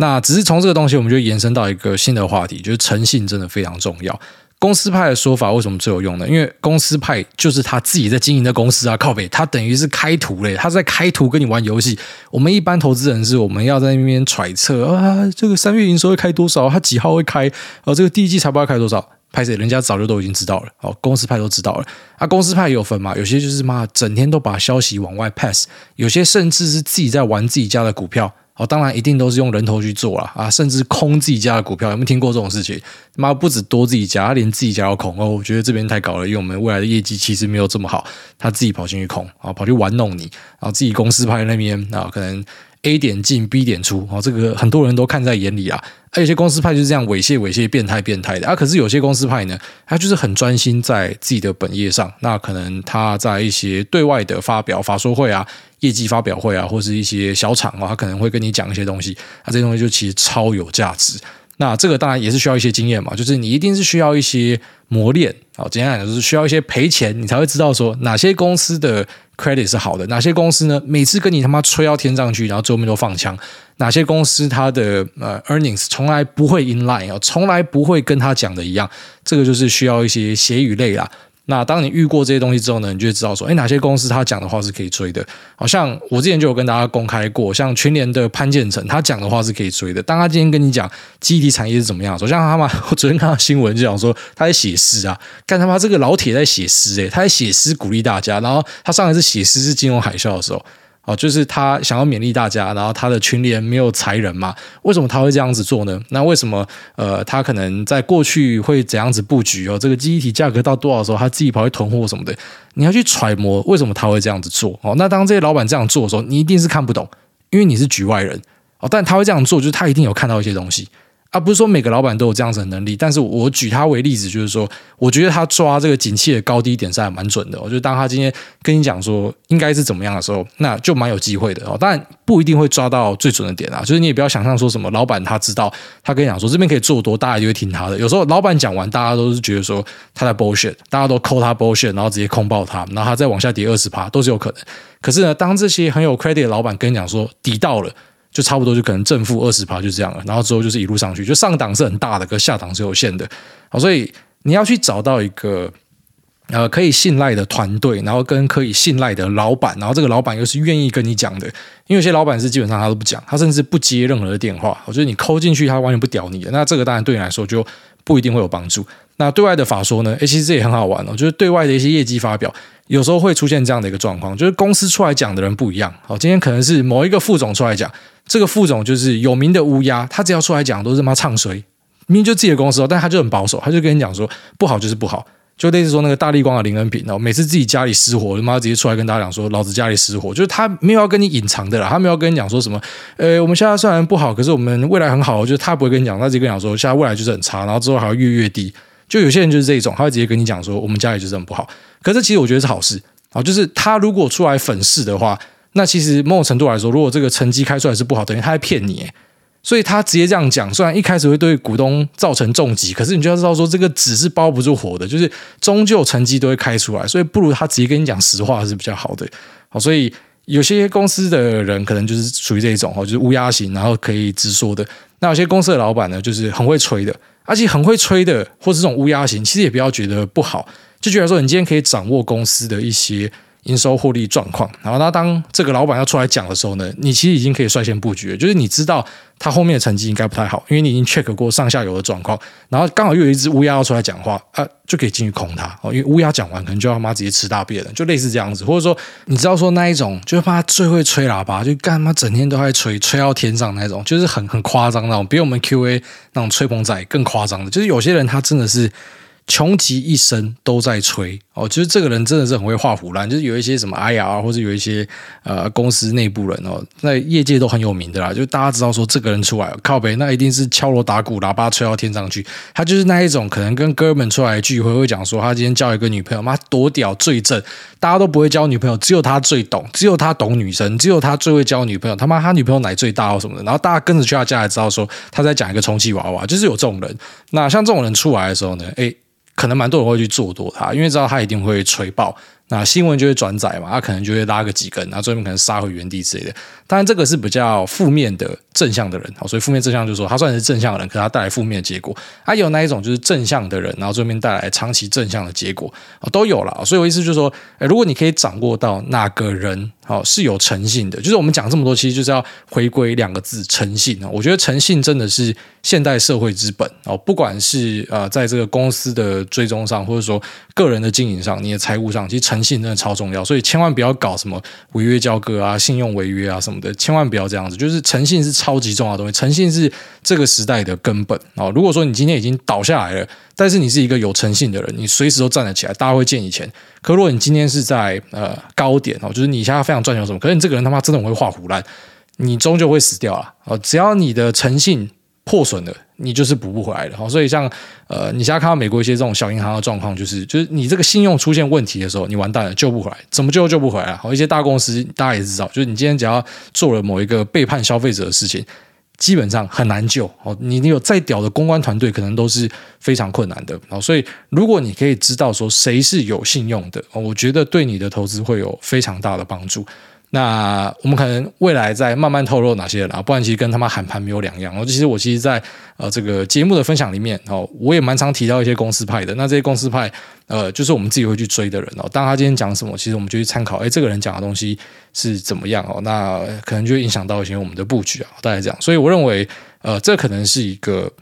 那只是从这个东西，我们就延伸到一个新的话题，就是诚信真的非常重要。公司派的说法为什么最有用呢？因为公司派就是他自己在经营的公司啊，靠北，他等于是开图嘞，他在开图跟你玩游戏。我们一般投资人是我们要在那边揣测啊，这个三月营收会开多少，他几号会开，哦，这个第一季财报会开多少，拍谁人家早就都已经知道了，哦，公司派都知道了。啊，公司派也有分嘛，有些就是妈整天都把消息往外 pass，有些甚至是自己在玩自己家的股票。哦，当然一定都是用人头去做了啊，甚至空自己家的股票，有没有听过这种事情？妈不止多自己家，连自己家都空哦。我觉得这边太搞了，因为我们未来的业绩其实没有这么好，他自己跑进去空啊，跑去玩弄你，然后自己公司派那边啊，可能 A 点进 B 点出哦，这个很多人都看在眼里啊。还有些公司派就是这样猥亵猥亵、变态变态的啊。可是有些公司派呢，他就是很专心在自己的本业上，那可能他在一些对外的发表、法说会啊。业绩发表会啊，或是一些小厂啊，他可能会跟你讲一些东西，那这些东西就其实超有价值。那这个当然也是需要一些经验嘛，就是你一定是需要一些磨练啊。简单讲，就是需要一些赔钱，你才会知道说哪些公司的 credit 是好的，哪些公司呢，每次跟你他妈吹到天上去，然后最后面都放枪。哪些公司它的呃 earnings 从来不会 in line 啊，从来不会跟他讲的一样。这个就是需要一些血与泪啦。那当你遇过这些东西之后呢，你就会知道说，哎，哪些公司他讲的话是可以追的。好像我之前就有跟大家公开过，像群联的潘建成，他讲的话是可以追的。当他今天跟你讲基地产业是怎么样，首像他妈，我昨天看到新闻就讲说他在写诗啊，干他妈这个老铁在写诗诶，他在写诗鼓励大家。然后他上一次写诗是金融海啸的时候。哦，就是他想要勉励大家，然后他的群联没有裁人嘛？为什么他会这样子做呢？那为什么呃，他可能在过去会怎样子布局哦？这个记忆体价格到多少时候，他自己跑去囤货什么的？你要去揣摩为什么他会这样子做哦？那当这些老板这样做的时候，你一定是看不懂，因为你是局外人哦。但他会这样做，就是他一定有看到一些东西。啊，不是说每个老板都有这样子的能力，但是我举他为例子，就是说，我觉得他抓这个景气的高低点是还蛮准的。我觉得当他今天跟你讲说应该是怎么样的时候，那就蛮有机会的哦。当然不一定会抓到最准的点啊，就是你也不要想象说什么老板他知道，他跟你讲说这边可以做多，大家就会听他的。有时候老板讲完，大家都是觉得说他在 bullshit，大家都扣他 bullshit，然后直接空爆他，然后他再往下跌二十趴都是有可能。可是呢，当这些很有 credit 的老板跟你讲说底到了。就差不多就可能正负二十趴就这样了，然后之后就是一路上去，就上档是很大的，可下档是有限的。好，所以你要去找到一个呃可以信赖的团队，然后跟可以信赖的老板，然后这个老板又是愿意跟你讲的，因为有些老板是基本上他都不讲，他甚至不接任何的电话。我觉得你抠进去，他完全不屌你的，那这个当然对你来说就不一定会有帮助。那对外的法说呢？诶，其实这也很好玩哦，就是对外的一些业绩发表，有时候会出现这样的一个状况，就是公司出来讲的人不一样。好，今天可能是某一个副总出来讲，这个副总就是有名的乌鸦，他只要出来讲都是他妈唱衰，明明就自己的公司哦，但他就很保守，他就跟你讲说不好就是不好，就类似说那个大立光的林恩平哦，每次自己家里失火，他妈直接出来跟大家讲说老子家里失火，就是他没有要跟你隐藏的啦，他没有跟你讲说什么，呃，我们现在虽然不好，可是我们未来很好，就是他不会跟你讲，他直接跟你讲说现在未来就是很差，然后之后还要越越低。就有些人就是这种，他会直接跟你讲说，我们家里就是很不好。可是其实我觉得是好事，啊，就是他如果出来粉饰的话，那其实某种程度来说，如果这个成绩开出来是不好，等于他在骗你，所以他直接这样讲，虽然一开始会对股东造成重击，可是你就要知道说这个纸是包不住火的，就是终究成绩都会开出来，所以不如他直接跟你讲实话是比较好的。好，所以有些公司的人可能就是属于这一种哦，就是乌鸦型，然后可以直说的。那有些公司的老板呢，就是很会吹的，而且很会吹的，或是这种乌鸦型，其实也不要觉得不好，就觉得说你今天可以掌握公司的一些。营收获利状况，然后那当这个老板要出来讲的时候呢，你其实已经可以率先布局了，就是你知道他后面的成绩应该不太好，因为你已经 check 过上下游的状况，然后刚好又有一只乌鸦要出来讲话啊，就可以进去空它哦，因为乌鸦讲完可能就要他妈直接吃大便了，就类似这样子，或者说你知道说那一种，就是他最会吹喇叭，就干嘛整天都在吹，吹到天上那种，就是很很夸张那种，比我们 QA 那种吹捧仔更夸张的，就是有些人他真的是。穷极一生都在吹哦，就是这个人真的是很会画虎烂，就是有一些什么 IR 或者有一些呃公司内部人哦，在业界都很有名的啦，就大家知道说这个人出来靠北，那一定是敲锣打鼓，喇叭吹到天上去。他就是那一种可能跟哥们出来聚会会讲说，他今天交一个女朋友，妈多屌最正，大家都不会交女朋友，只有他最懂，只有他懂女生，只有他最会交女朋友。他妈他女朋友奶最大或什么的，然后大家跟着去他家才知道说他在讲一个充气娃娃，就是有这种人。那像这种人出来的时候呢，诶可能蛮多人会去做多它，因为知道它一定会吹爆。那新闻就会转载嘛，它可能就会拉个几根，然后最后面可能杀回原地之类的。当然，这个是比较负面的正向的人，好，所以负面正向就是说他算是正向的人，可是他带来负面的结果。还有那一种就是正向的人，然后最后面带来长期正向的结果，都有了。所以我意思就是说，诶，如果你可以掌握到哪个人，好是有诚信的，就是我们讲这么多，其实就是要回归两个字：诚信。我觉得诚信真的是现代社会之本哦，不管是呃在这个公司的追踪上，或者说个人的经营上，你的财务上，其实。诚信真的超重要，所以千万不要搞什么违约交割啊、信用违约啊什么的，千万不要这样子。就是诚信是超级重要的东西，诚信是这个时代的根本哦。如果说你今天已经倒下来了，但是你是一个有诚信的人，你随时都站得起来，大家会借你钱。可如果你今天是在呃高点哦，就是你现在非常赚钱什么，可是你这个人他妈真的很会画胡烂，你终究会死掉啊！哦，只要你的诚信。破损了，你就是补不回来的。所以像呃，你现在看到美国一些这种小银行的状况，就是就是你这个信用出现问题的时候，你完蛋了，救不回来，怎么救救不回来。好，一些大公司大家也知道，就是你今天只要做了某一个背叛消费者的事情，基本上很难救。哦，你你有再屌的公关团队，可能都是非常困难的。好，所以如果你可以知道说谁是有信用的，我觉得对你的投资会有非常大的帮助。那我们可能未来再慢慢透露哪些人啊，不然其实跟他妈喊盘没有两样。哦，其实我其实，在呃这个节目的分享里面哦，我也蛮常提到一些公司派的。那这些公司派，呃，就是我们自己会去追的人哦。当他今天讲什么，其实我们就去参考，哎，这个人讲的东西是怎么样哦？那可能就会影响到一些我们的布局啊，大概这样。所以我认为，呃，这可能是一个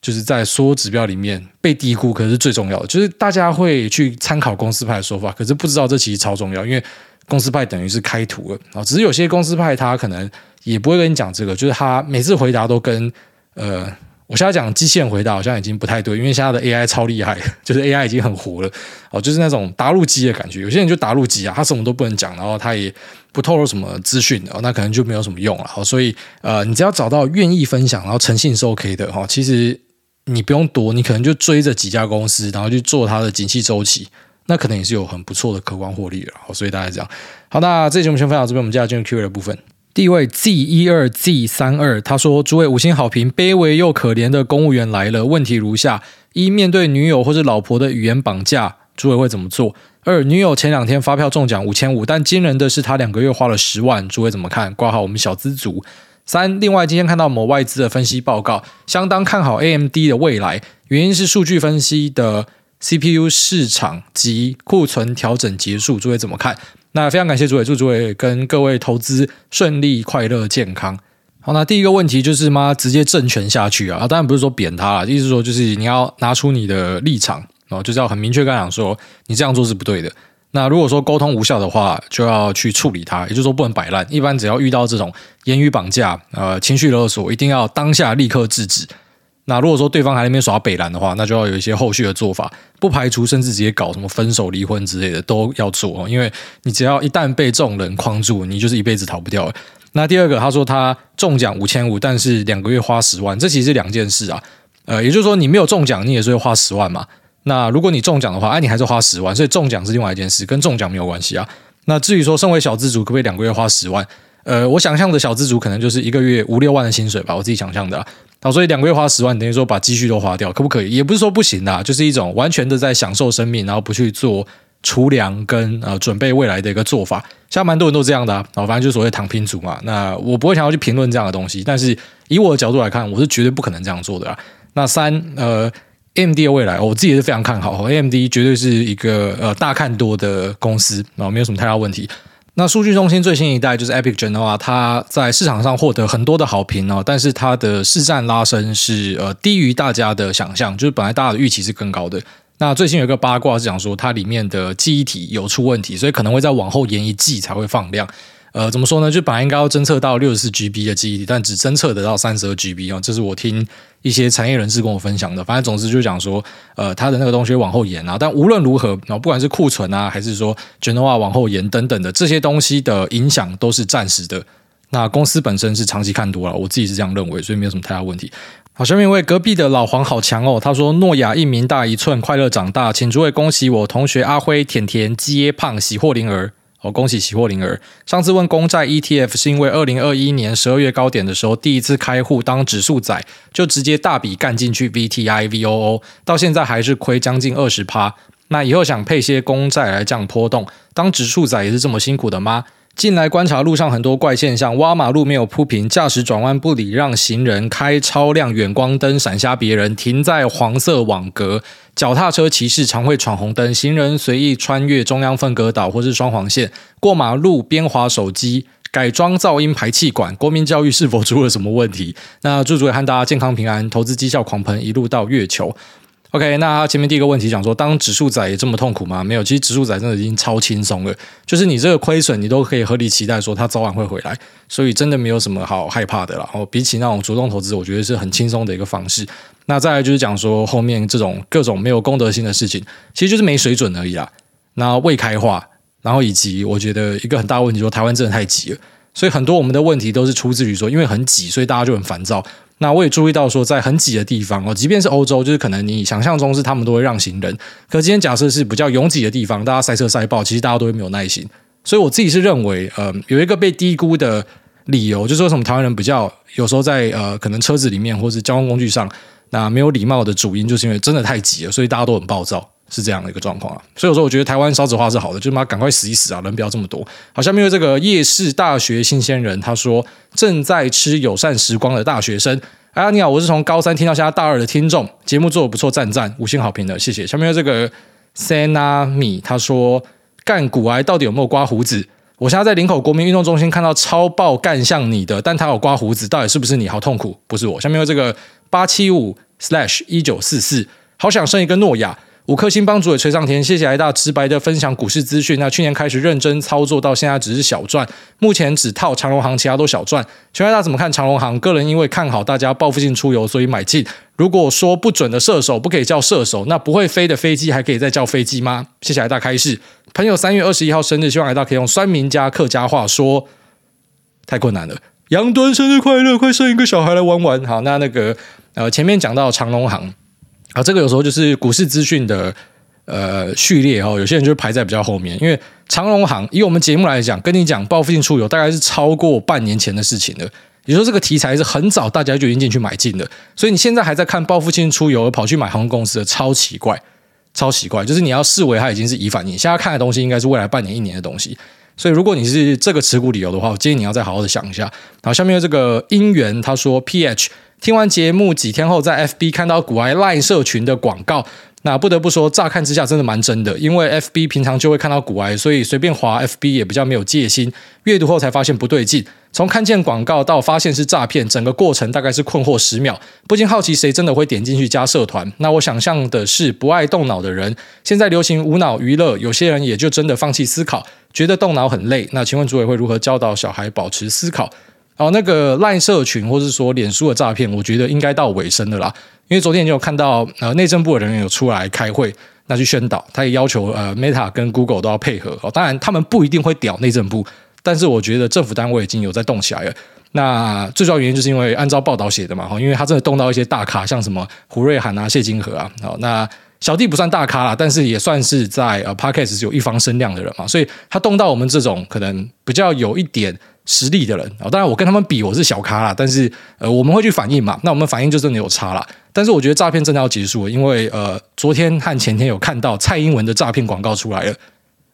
就是在所有指标里面被低估，可是最重要的，就是大家会去参考公司派的说法，可是不知道这其实超重要，因为。公司派等于是开图了啊，只是有些公司派他可能也不会跟你讲这个，就是他每次回答都跟呃，我现在讲机器人回答好像已经不太对，因为现在的 AI 超厉害，就是 AI 已经很活了哦，就是那种答录机的感觉。有些人就答录机啊，他什么都不能讲，然后他也不透露什么资讯哦，那可能就没有什么用了。所以呃，你只要找到愿意分享，然后诚信是 OK 的哈，其实你不用多，你可能就追着几家公司，然后去做它的景气周期。那可能也是有很不错的可观获利了，好，所以大家这样。好，那这期节目先分享这边，我们接下来进入 Q&A 的部分。第一位 Z 一二 Z 三二，他说：“诸位五星好评，卑微又可怜的公务员来了。问题如下：一、面对女友或者老婆的语言绑架，诸位会怎么做？二、女友前两天发票中奖五千五，但惊人的是，她两个月花了十万，诸位怎么看？挂号我们小资族。三、另外，今天看到某外资的分析报告，相当看好 AMD 的未来，原因是数据分析的。” CPU 市场及库存调整结束，诸位怎么看？那非常感谢诸位，祝诸位跟各位投资顺利、快乐、健康。好，那第一个问题就是妈直接正权下去啊！当然不是说扁他啦，意思说就是你要拿出你的立场哦，就是要很明确跟他讲说你这样做是不对的。那如果说沟通无效的话，就要去处理它，也就是说不能摆烂。一般只要遇到这种言语绑架、呃情绪勒索，一定要当下立刻制止。那如果说对方还在那边耍北烂的话，那就要有一些后续的做法，不排除甚至直接搞什么分手、离婚之类的都要做哦。因为你只要一旦被这种人框住，你就是一辈子逃不掉了。那第二个，他说他中奖五千五，但是两个月花十万，这其实是两件事啊。呃，也就是说你没有中奖，你也是会花十万嘛。那如果你中奖的话，哎，你还是花十万，所以中奖是另外一件事，跟中奖没有关系啊。那至于说，身为小资族，可不可以两个月花十万？呃，我想象的小资族可能就是一个月五六万的薪水吧，我自己想象的。好，所以两个月花十万，等于说把积蓄都花掉，可不可以？也不是说不行的，就是一种完全的在享受生命，然后不去做储粮跟呃准备未来的一个做法。现在蛮多人都这样的啊，反正就所谓躺平族嘛。那我不会想要去评论这样的东西，但是以我的角度来看，我是绝对不可能这样做的啊。那三呃。AMD 的未来，我自己也是非常看好。AMD 绝对是一个呃大看多的公司，然后没有什么太大问题。那数据中心最新一代就是 Epic Genoa，它在市场上获得很多的好评哦，但是它的市占拉升是呃低于大家的想象，就是本来大家的预期是更高的。那最近有一个八卦是讲说它里面的记忆体有出问题，所以可能会再往后延一季才会放量。呃，怎么说呢？就本来应该要侦测到六十四 GB 的记忆体，但只侦测得到三十二 GB 啊，这是我听一些产业人士跟我分享的。反正总之就讲说，呃，它的那个东西往后延啊。但无论如何，不管是库存啊，还是说 Genoa 往后延等等的这些东西的影响都是暂时的。那公司本身是长期看多了，我自己是这样认为，所以没有什么太大问题。好，下面一位隔壁的老黄好强哦，他说：诺亚一名大一寸，快乐长大，请诸位恭喜我同学阿辉、甜甜、接胖、喜获麟儿。哦，恭喜喜获灵儿！上次问公债 ETF 是因为二零二一年十二月高点的时候第一次开户当指数仔，就直接大笔干进去 VTI VOO，到现在还是亏将近二十趴。那以后想配些公债来降波动，当指数仔也是这么辛苦的吗？近来观察路上很多怪现象，挖马路没有铺平，驾驶转弯不礼让行人，开超亮远光灯闪瞎别人，停在黄色网格，脚踏车骑士常会闯红灯，行人随意穿越中央分隔岛或是双黄线，过马路边滑手机，改装噪音排气管，国民教育是否出了什么问题？那祝主也和大家健康平安，投资绩效狂喷，一路到月球。OK，那前面第一个问题讲说，当指数仔也这么痛苦吗？没有，其实指数仔真的已经超轻松了。就是你这个亏损，你都可以合理期待说它早晚会回来，所以真的没有什么好害怕的了。然后比起那种主动投资，我觉得是很轻松的一个方式。那再来就是讲说后面这种各种没有公德心的事情，其实就是没水准而已啦。那未开化，然后以及我觉得一个很大问题，说台湾真的太挤了，所以很多我们的问题都是出自于说，因为很挤，所以大家就很烦躁。那我也注意到说，在很挤的地方哦，即便是欧洲，就是可能你想象中是他们都会让行人，可今天假设是比较拥挤的地方，大家塞车塞爆，其实大家都会没有耐心。所以我自己是认为，呃，有一个被低估的理由，就是说什么台湾人比较有时候在呃可能车子里面或是交通工具上，那没有礼貌的主因，就是因为真的太挤了，所以大家都很暴躁，是这样的一个状况啊。所以我说，我觉得台湾少子化是好的，就是妈赶快死一死啊，人不要这么多。好，下面有这个夜市大学新鲜人，他说正在吃友善时光的大学生。哎呀，你好，我是从高三听到现在大二的听众，节目做得不错，赞赞，五星好评的，谢谢。下面有这个 Sanami，他说干骨癌到底有没有刮胡子？我现在在林口国民运动中心看到超爆干像你的，但他有刮胡子，到底是不是你？好痛苦，不是我。下面有这个八七五 slash 一九四四，好想生一个诺亚。五颗星帮主也吹上天，谢谢艾大直白的分享股市资讯。那去年开始认真操作到现在只是小赚，目前只套长荣航，其他都小赚。请问大怎么看长荣航？个人因为看好大家报复性出游，所以买进。如果说不准的射手不可以叫射手，那不会飞的飞机还可以再叫飞机吗？谢谢艾大开示。朋友三月二十一号生日，希望艾大可以用酸民加客家话说。太困难了，杨端生日快乐，快生一个小孩来玩玩。好，那那个呃前面讲到长荣航。啊，这个有时候就是股市资讯的呃序列哦，有些人就是排在比较后面，因为长荣行以我们节目来讲，跟你讲报复性出游大概是超过半年前的事情了。也就是说，这个题材是很早大家就已经进去买进的，所以你现在还在看报复性出游而跑去买航空公司的，超奇怪，超奇怪。就是你要视为它已经是已反应，你现在看的东西应该是未来半年一年的东西。所以如果你是这个持股理由的话，我建议你要再好好的想一下。然后，下面这个姻缘，他说 PH。听完节目几天后，在 FB 看到古埃 Line 社群的广告，那不得不说，乍看之下真的蛮真的。因为 FB 平常就会看到古癌，所以随便滑 FB 也比较没有戒心。阅读后才发现不对劲，从看见广告到发现是诈骗，整个过程大概是困惑十秒。不禁好奇，谁真的会点进去加社团？那我想象的是不爱动脑的人。现在流行无脑娱乐，有些人也就真的放弃思考，觉得动脑很累。那请问主委会如何教导小孩保持思考？哦，那个赖社群，或是说脸书的诈骗，我觉得应该到尾声的啦。因为昨天就有看到，呃，内政部的人员有出来开会，那去宣导，他也要求呃，Meta 跟 Google 都要配合。哦，当然他们不一定会屌内政部，但是我觉得政府单位已经有在动起来了。那最主要原因就是因为按照报道写的嘛，哈，因为他真的动到一些大咖，像什么胡瑞涵啊、谢金河啊，好，那小弟不算大咖啦，但是也算是在呃 Podcast 有一方声量的人嘛，所以他动到我们这种可能比较有一点实力的人啊，当然我跟他们比我是小咖啦，但是呃我们会去反应嘛，那我们反应就真的有差啦。但是我觉得诈骗真的要结束了，因为呃昨天和前天有看到蔡英文的诈骗广告出来了，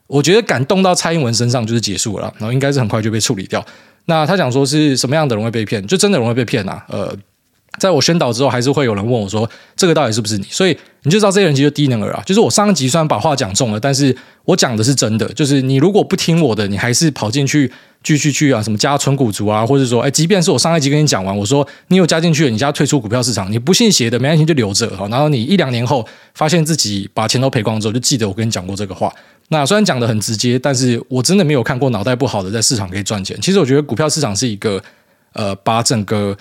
我觉得敢动到蔡英文身上就是结束了，然后应该是很快就被处理掉。那他讲说是什么样的人会被骗，就真的容易被骗啊，呃。在我宣导之后，还是会有人问我说：“这个到底是不是你？”所以你就知道这些人其实低能儿啊。就是我上一集虽然把话讲重了，但是我讲的是真的。就是你如果不听我的，你还是跑进去继续去啊，什么加存股族啊，或者说，哎，即便是我上一集跟你讲完，我说你有加进去了，你加退出股票市场，你不信邪的，没关系就留着哈。然后你一两年后发现自己把钱都赔光之后，就记得我跟你讲过这个话。那虽然讲的很直接，但是我真的没有看过脑袋不好的在市场可以赚钱。其实我觉得股票市场是一个呃，把整个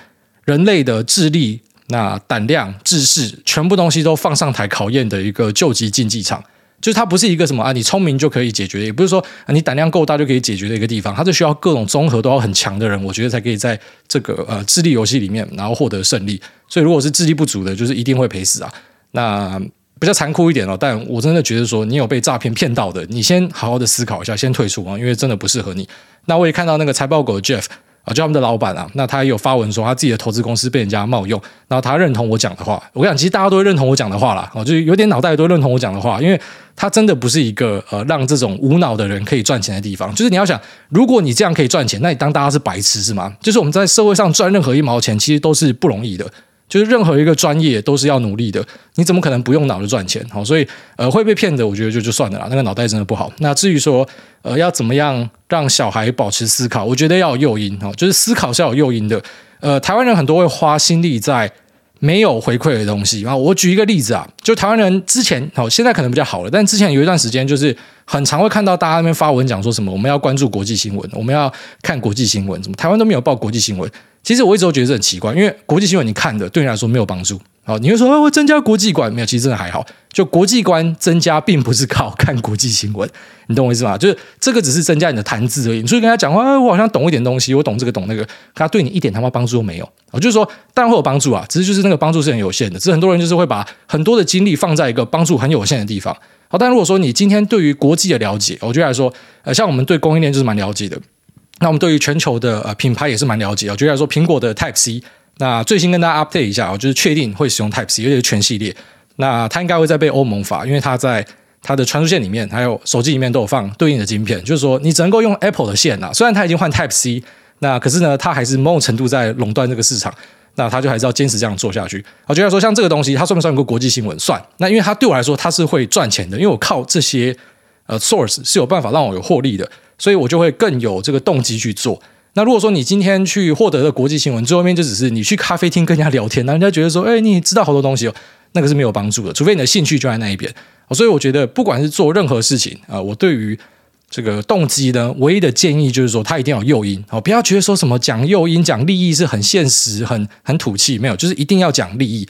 人类的智力。那胆量、知识，全部东西都放上台考验的一个救急竞技场，就是它不是一个什么啊，你聪明就可以解决，也不是说啊，你胆量够大就可以解决的一个地方，它是需要各种综合都要很强的人，我觉得才可以在这个呃智力游戏里面然后获得胜利。所以如果是智力不足的，就是一定会赔死啊。那比较残酷一点哦，但我真的觉得说，你有被诈骗骗到的，你先好好的思考一下，先退出啊，因为真的不适合你。那我也看到那个财报狗 Jeff。啊，就他们的老板啊，那他也有发文说他自己的投资公司被人家冒用，然后他认同我讲的话。我跟你讲，其实大家都会认同我讲的话啦，哦，就有点脑袋都认同我讲的话，因为他真的不是一个呃让这种无脑的人可以赚钱的地方。就是你要想，如果你这样可以赚钱，那你当大家是白痴是吗？就是我们在社会上赚任何一毛钱，其实都是不容易的。就是任何一个专业都是要努力的，你怎么可能不用脑子赚钱？好，所以呃会被骗的，我觉得就就算了啦，那个脑袋真的不好。那至于说呃要怎么样让小孩保持思考，我觉得要有诱因哦，就是思考是要有诱因的。呃，台湾人很多会花心力在没有回馈的东西啊。我举一个例子啊，就台湾人之前好，现在可能比较好了，但之前有一段时间就是很常会看到大家那边发文讲说什么我们要关注国际新闻，我们要看国际新闻，怎么台湾都没有报国际新闻。其实我一直都觉得这很奇怪，因为国际新闻你看的对你来说没有帮助。好，你会说会增加国际观，没有，其实真的还好。就国际观增加，并不是靠看国际新闻，你懂我意思吗？就是这个只是增加你的谈资而已。你所以跟他讲话，我好像懂一点东西，我懂这个懂那个，他对你一点他妈帮助都没有。我就是说，当然会有帮助啊，只是就是那个帮助是很有限的。只是很多人就是会把很多的精力放在一个帮助很有限的地方。好，但如果说你今天对于国际的了解，我觉得来说，呃，像我们对供应链就是蛮了解的。那我们对于全球的呃品牌也是蛮了解啊，举例来说，苹果的 Type C，那最新跟大家 update 一下啊，就是确定会使用 Type C，而且是全系列。那它应该会再被欧盟法，因为它在它的传输线里面，还有手机里面都有放对应的晶片，就是说你只能够用 Apple 的线啊。虽然它已经换 Type C，那可是呢，它还是某种程度在垄断这个市场。那它就还是要坚持这样做下去。我觉得说像这个东西，它算不算一个国际新闻？算。那因为它对我来说，它是会赚钱的，因为我靠这些呃 source 是有办法让我有获利的。所以我就会更有这个动机去做。那如果说你今天去获得的国际新闻，最后面就只是你去咖啡厅跟人家聊天，那人家觉得说，哎，你知道好多东西哦，那个是没有帮助的。除非你的兴趣就在那一边。所以我觉得，不管是做任何事情啊，我对于这个动机呢，唯一的建议就是说，它一定要有诱因哦，不要觉得说什么讲诱因、讲利益是很现实、很很土气，没有，就是一定要讲利益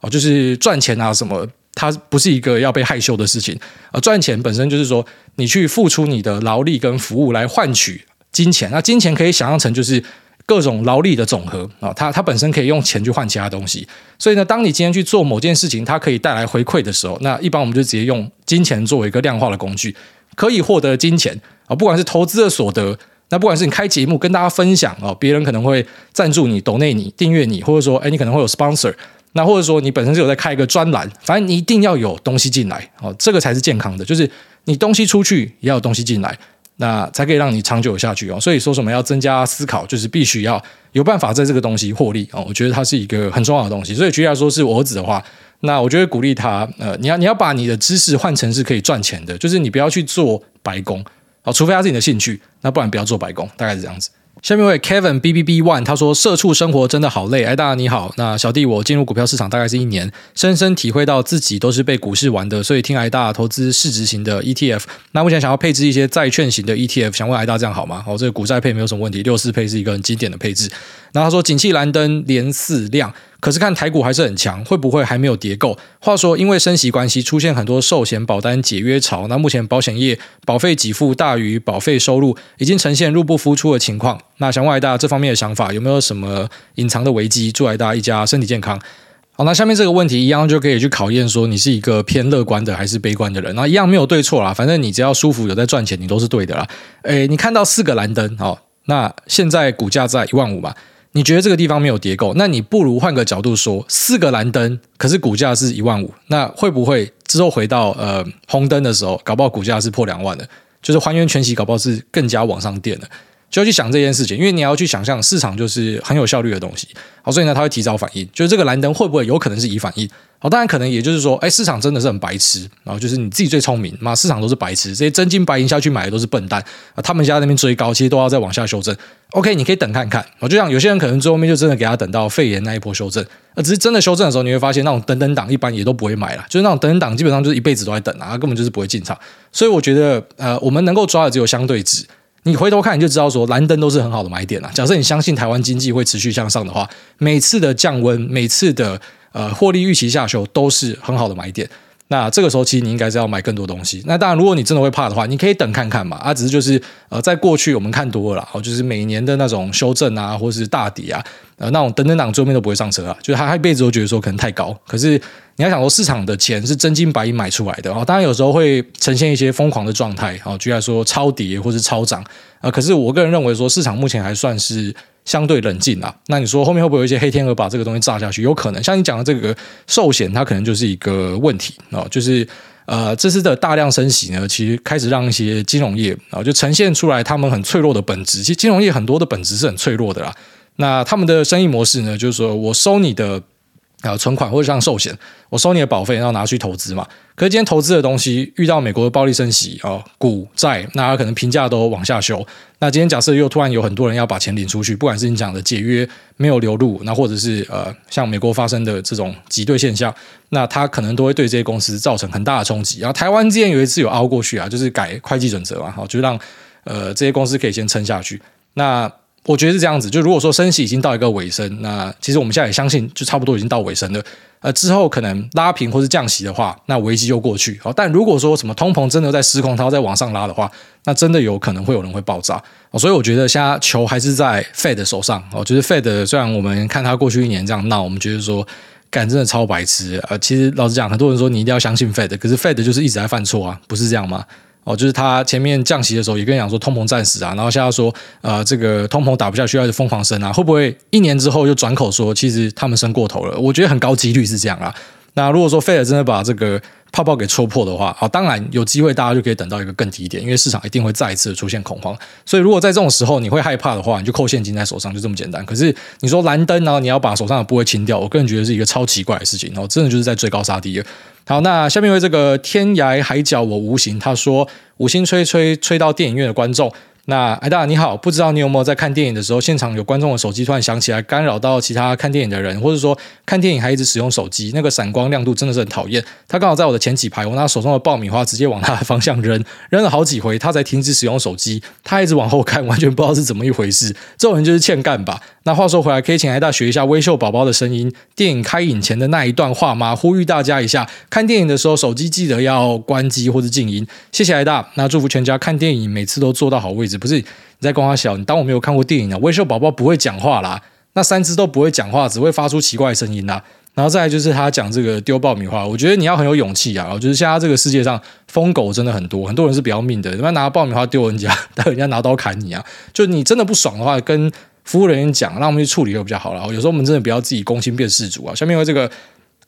哦，就是赚钱啊什么。它不是一个要被害羞的事情，而赚钱本身就是说，你去付出你的劳力跟服务来换取金钱。那金钱可以想象成就是各种劳力的总和啊，它它本身可以用钱去换其他东西。所以呢，当你今天去做某件事情，它可以带来回馈的时候，那一般我们就直接用金钱作为一个量化的工具，可以获得金钱啊，不管是投资的所得，那不管是你开节目跟大家分享啊，别人可能会赞助你、抖内你、订阅你，或者说，哎，你可能会有 sponsor。那或者说你本身是有在开一个专栏，反正你一定要有东西进来哦，这个才是健康的，就是你东西出去也要有东西进来，那才可以让你长久下去哦。所以说什么要增加思考，就是必须要有办法在这个东西获利哦。我觉得它是一个很重要的东西。所以举例来说，是我儿子的话，那我觉得鼓励他，呃，你要你要把你的知识换成是可以赚钱的，就是你不要去做白工哦，除非他是你的兴趣，那不然不要做白工，大概是这样子。下面为 Kevin B B B One，他说：“社畜生活真的好累。”哎，大你好，那小弟我进入股票市场大概是一年，深深体会到自己都是被股市玩的，所以听艾大投资市值型的 E T F。那目前想要配置一些债券型的 E T F，想问艾大这样好吗？哦，这个股债配没有什么问题，六四配是一个很经典的配置。然后他说：“景气蓝灯连四亮。”可是看台股还是很强，会不会还没有跌够？话说，因为升息关系，出现很多寿险保单解约潮。那目前保险业保费给付大于保费收入，已经呈现入不敷出的情况。那想问大家这方面的想法，有没有什么隐藏的危机？祝大家一家身体健康。好，那下面这个问题一样就可以去考验说你是一个偏乐观的还是悲观的人。那一样没有对错啦，反正你只要舒服有在赚钱，你都是对的啦。诶，你看到四个蓝灯哦，那现在股价在一万五嘛。你觉得这个地方没有跌够，那你不如换个角度说，四个蓝灯，可是股价是一万五，那会不会之后回到呃红灯的时候，搞不好股价是破两万的，就是还原全息，搞不好是更加往上垫的。就要去想这件事情，因为你要去想象市场就是很有效率的东西，好，所以呢，它会提早反应，就是这个蓝灯会不会有可能是已反应？好，当然可能也就是说，哎，市场真的是很白痴，然后就是你自己最聪明嘛，市场都是白痴，这些真金白银下去买的都是笨蛋啊，他们家那边追高，其实都要再往下修正。OK，你可以等看看，我就像有些人可能最后面就真的给他等到肺炎那一波修正，而只是真的修正的时候，你会发现那种等等档一般也都不会买了，就是那种等等档基本上就是一辈子都在等啊，根本就是不会进场。所以我觉得，呃，我们能够抓的只有相对值。你回头看，你就知道说蓝灯都是很好的买点啊。假设你相信台湾经济会持续向上的话，每次的降温，每次的呃获利预期下修，都是很好的买点。那这个时候，其实你应该是要买更多东西。那当然，如果你真的会怕的话，你可以等看看嘛。啊，只是就是呃，在过去我们看多了，哦，就是每年的那种修正啊，或是大底啊，呃，那种等等档最后面都不会上车啊，就是他一辈子都觉得说可能太高。可是你要想说，市场的钱是真金白银买出来的哦。当然有时候会呈现一些疯狂的状态，哦，居然说超跌或是超涨啊。可是我个人认为说，市场目前还算是。相对冷静啊，那你说后面会不会有一些黑天鹅把这个东西炸下去？有可能，像你讲的这个寿险，它可能就是一个问题啊，就是呃，这次的大量升息呢，其实开始让一些金融业啊，就呈现出来他们很脆弱的本质。其实金融业很多的本质是很脆弱的啦。那他们的生意模式呢，就是说我收你的。啊，存款或者像寿险，我收你的保费，然后拿去投资嘛。可是今天投资的东西遇到美国的暴力升息啊，股债，那可能评价都往下修。那今天假设又突然有很多人要把钱领出去，不管是你讲的解约没有流入，那或者是呃像美国发生的这种挤兑现象，那它可能都会对这些公司造成很大的冲击。然后台湾之前有一次有熬过去啊，就是改会计准则嘛，好，就让呃这些公司可以先撑下去。那我觉得是这样子，就如果说升息已经到一个尾声，那其实我们现在也相信，就差不多已经到尾声了。呃，之后可能拉平或是降息的话，那危机就过去。好，但如果说什么通膨真的在失控，它要再往上拉的话，那真的有可能会有人会爆炸。所以我觉得现在球还是在 Fed 手上。哦，就是 Fed 虽然我们看他过去一年这样闹，我们觉得说感真的超白痴。呃，其实老实讲，很多人说你一定要相信 Fed，可是 Fed 就是一直在犯错啊，不是这样吗？哦，就是他前面降息的时候也跟你讲说通膨战死啊，然后现在说呃这个通膨打不下去，要疯狂升啊，会不会一年之后又转口说其实他们升过头了？我觉得很高几率是这样啊。那如果说费尔真的把这个泡泡给戳破的话，好，当然有机会大家就可以等到一个更低点，因为市场一定会再一次出现恐慌。所以如果在这种时候你会害怕的话，你就扣现金在手上，就这么简单。可是你说蓝灯，然后你要把手上的部位清掉，我个人觉得是一个超奇怪的事情，然后真的就是在追高杀低。好，那下面为这个天涯海角我无形，他说五星吹吹吹到电影院的观众。那艾大你好，不知道你有没有在看电影的时候，现场有观众的手机突然响起来，干扰到其他看电影的人，或者说看电影还一直使用手机，那个闪光亮度真的是很讨厌。他刚好在我的前几排，我拿手中的爆米花直接往他的方向扔，扔了好几回，他才停止使用手机。他一直往后看，完全不知道是怎么一回事。这种人就是欠干吧？那话说回来，可以请艾大学一下微秀宝宝的声音，电影开影前的那一段话吗？呼吁大家一下，看电影的时候手机记得要关机或者静音。谢谢艾大，那祝福全家看电影每次都坐到好位置。不是你在跟他小，你当我没有看过电影啊？威秀宝宝不会讲话啦，那三只都不会讲话，只会发出奇怪的声音啦。然后再来就是他讲这个丢爆米花，我觉得你要很有勇气啊！就是现在这个世界上疯狗真的很多，很多人是比较命的，你们拿爆米花丢人家，待会人家拿刀砍你啊！就你真的不爽的话，跟服务人员讲，让我们去处理会比较好了。有时候我们真的不要自己攻心变事主啊！下面有这个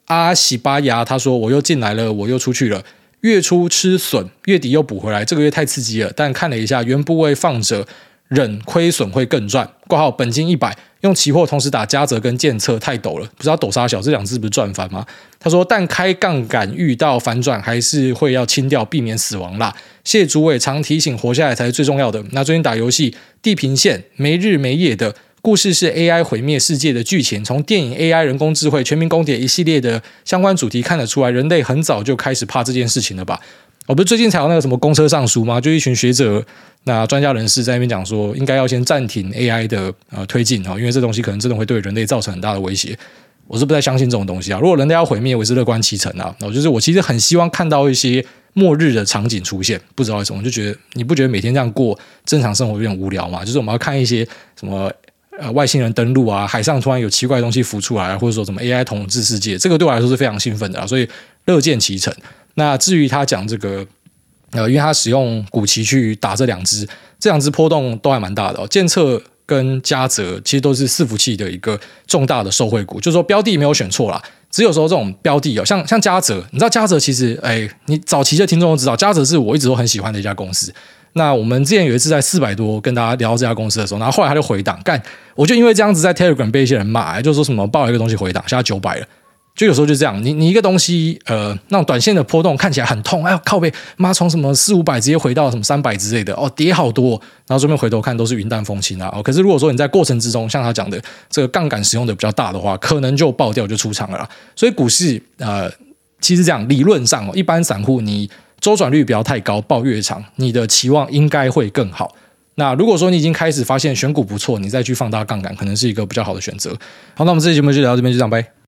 阿喜巴牙，他说我又进来了，我又出去了。月初吃损，月底又补回来，这个月太刺激了。但看了一下，原部位放着，忍亏损会更赚。挂号本金一百，用期货同时打加折跟建策，太陡了，不知道抖啥小，这两只不是赚翻吗？他说，但开杠杆遇到反转，还是会要清掉，避免死亡啦。谢主委常提醒，活下来才是最重要的。那最近打游戏，地平线没日没夜的。故事是 AI 毁灭世界的剧情，从电影 AI 人工智慧全民公敌一系列的相关主题看得出来，人类很早就开始怕这件事情了吧？我不是最近才有那个什么公车上书吗？就一群学者、那专家人士在那边讲说，应该要先暂停 AI 的呃推进哦，因为这东西可能真的会对人类造成很大的威胁。我是不太相信这种东西啊。如果人类要毁灭，我是乐观其成啊。我就是我其实很希望看到一些末日的场景出现，不知道为什么，我就觉得你不觉得每天这样过正常生活有点无聊吗？就是我们要看一些什么。呃外星人登陆啊，海上突然有奇怪的东西浮出来，或者说什么 AI 统治世界，这个对我来说是非常兴奋的啊，所以乐见其成。那至于他讲这个，呃，因为他使用古奇去打这两只，这两只波动都还蛮大的哦。剑策跟嘉泽其实都是伺服器的一个重大的受惠股，就是说标的没有选错啦。只有说这种标的哦，像像嘉泽，你知道嘉泽其实，哎，你早期的听众都知道，嘉泽是我一直都很喜欢的一家公司。那我们之前有一次在四百多跟大家聊这家公司的时候，然后后来他就回档，干，我就因为这样子在 Telegram 被一些人骂，就说什么报一个东西回档，现在九百了。就有时候就这样，你你一个东西，呃，那种短线的波动看起来很痛，哎呦靠背，妈从什么四五百直接回到什么三百之类的，哦，跌好多，然后顺便回头看都是云淡风轻啊。哦，可是如果说你在过程之中，像他讲的这个杠杆使用的比较大的话，可能就爆掉就出场了啦。所以股市，呃，其实这样理论上哦，一般散户你周转率不要太高，抱越长，你的期望应该会更好。那如果说你已经开始发现选股不错，你再去放大杠杆，可能是一个比较好的选择。好，那我们这期节目就聊到这边，就这样，拜。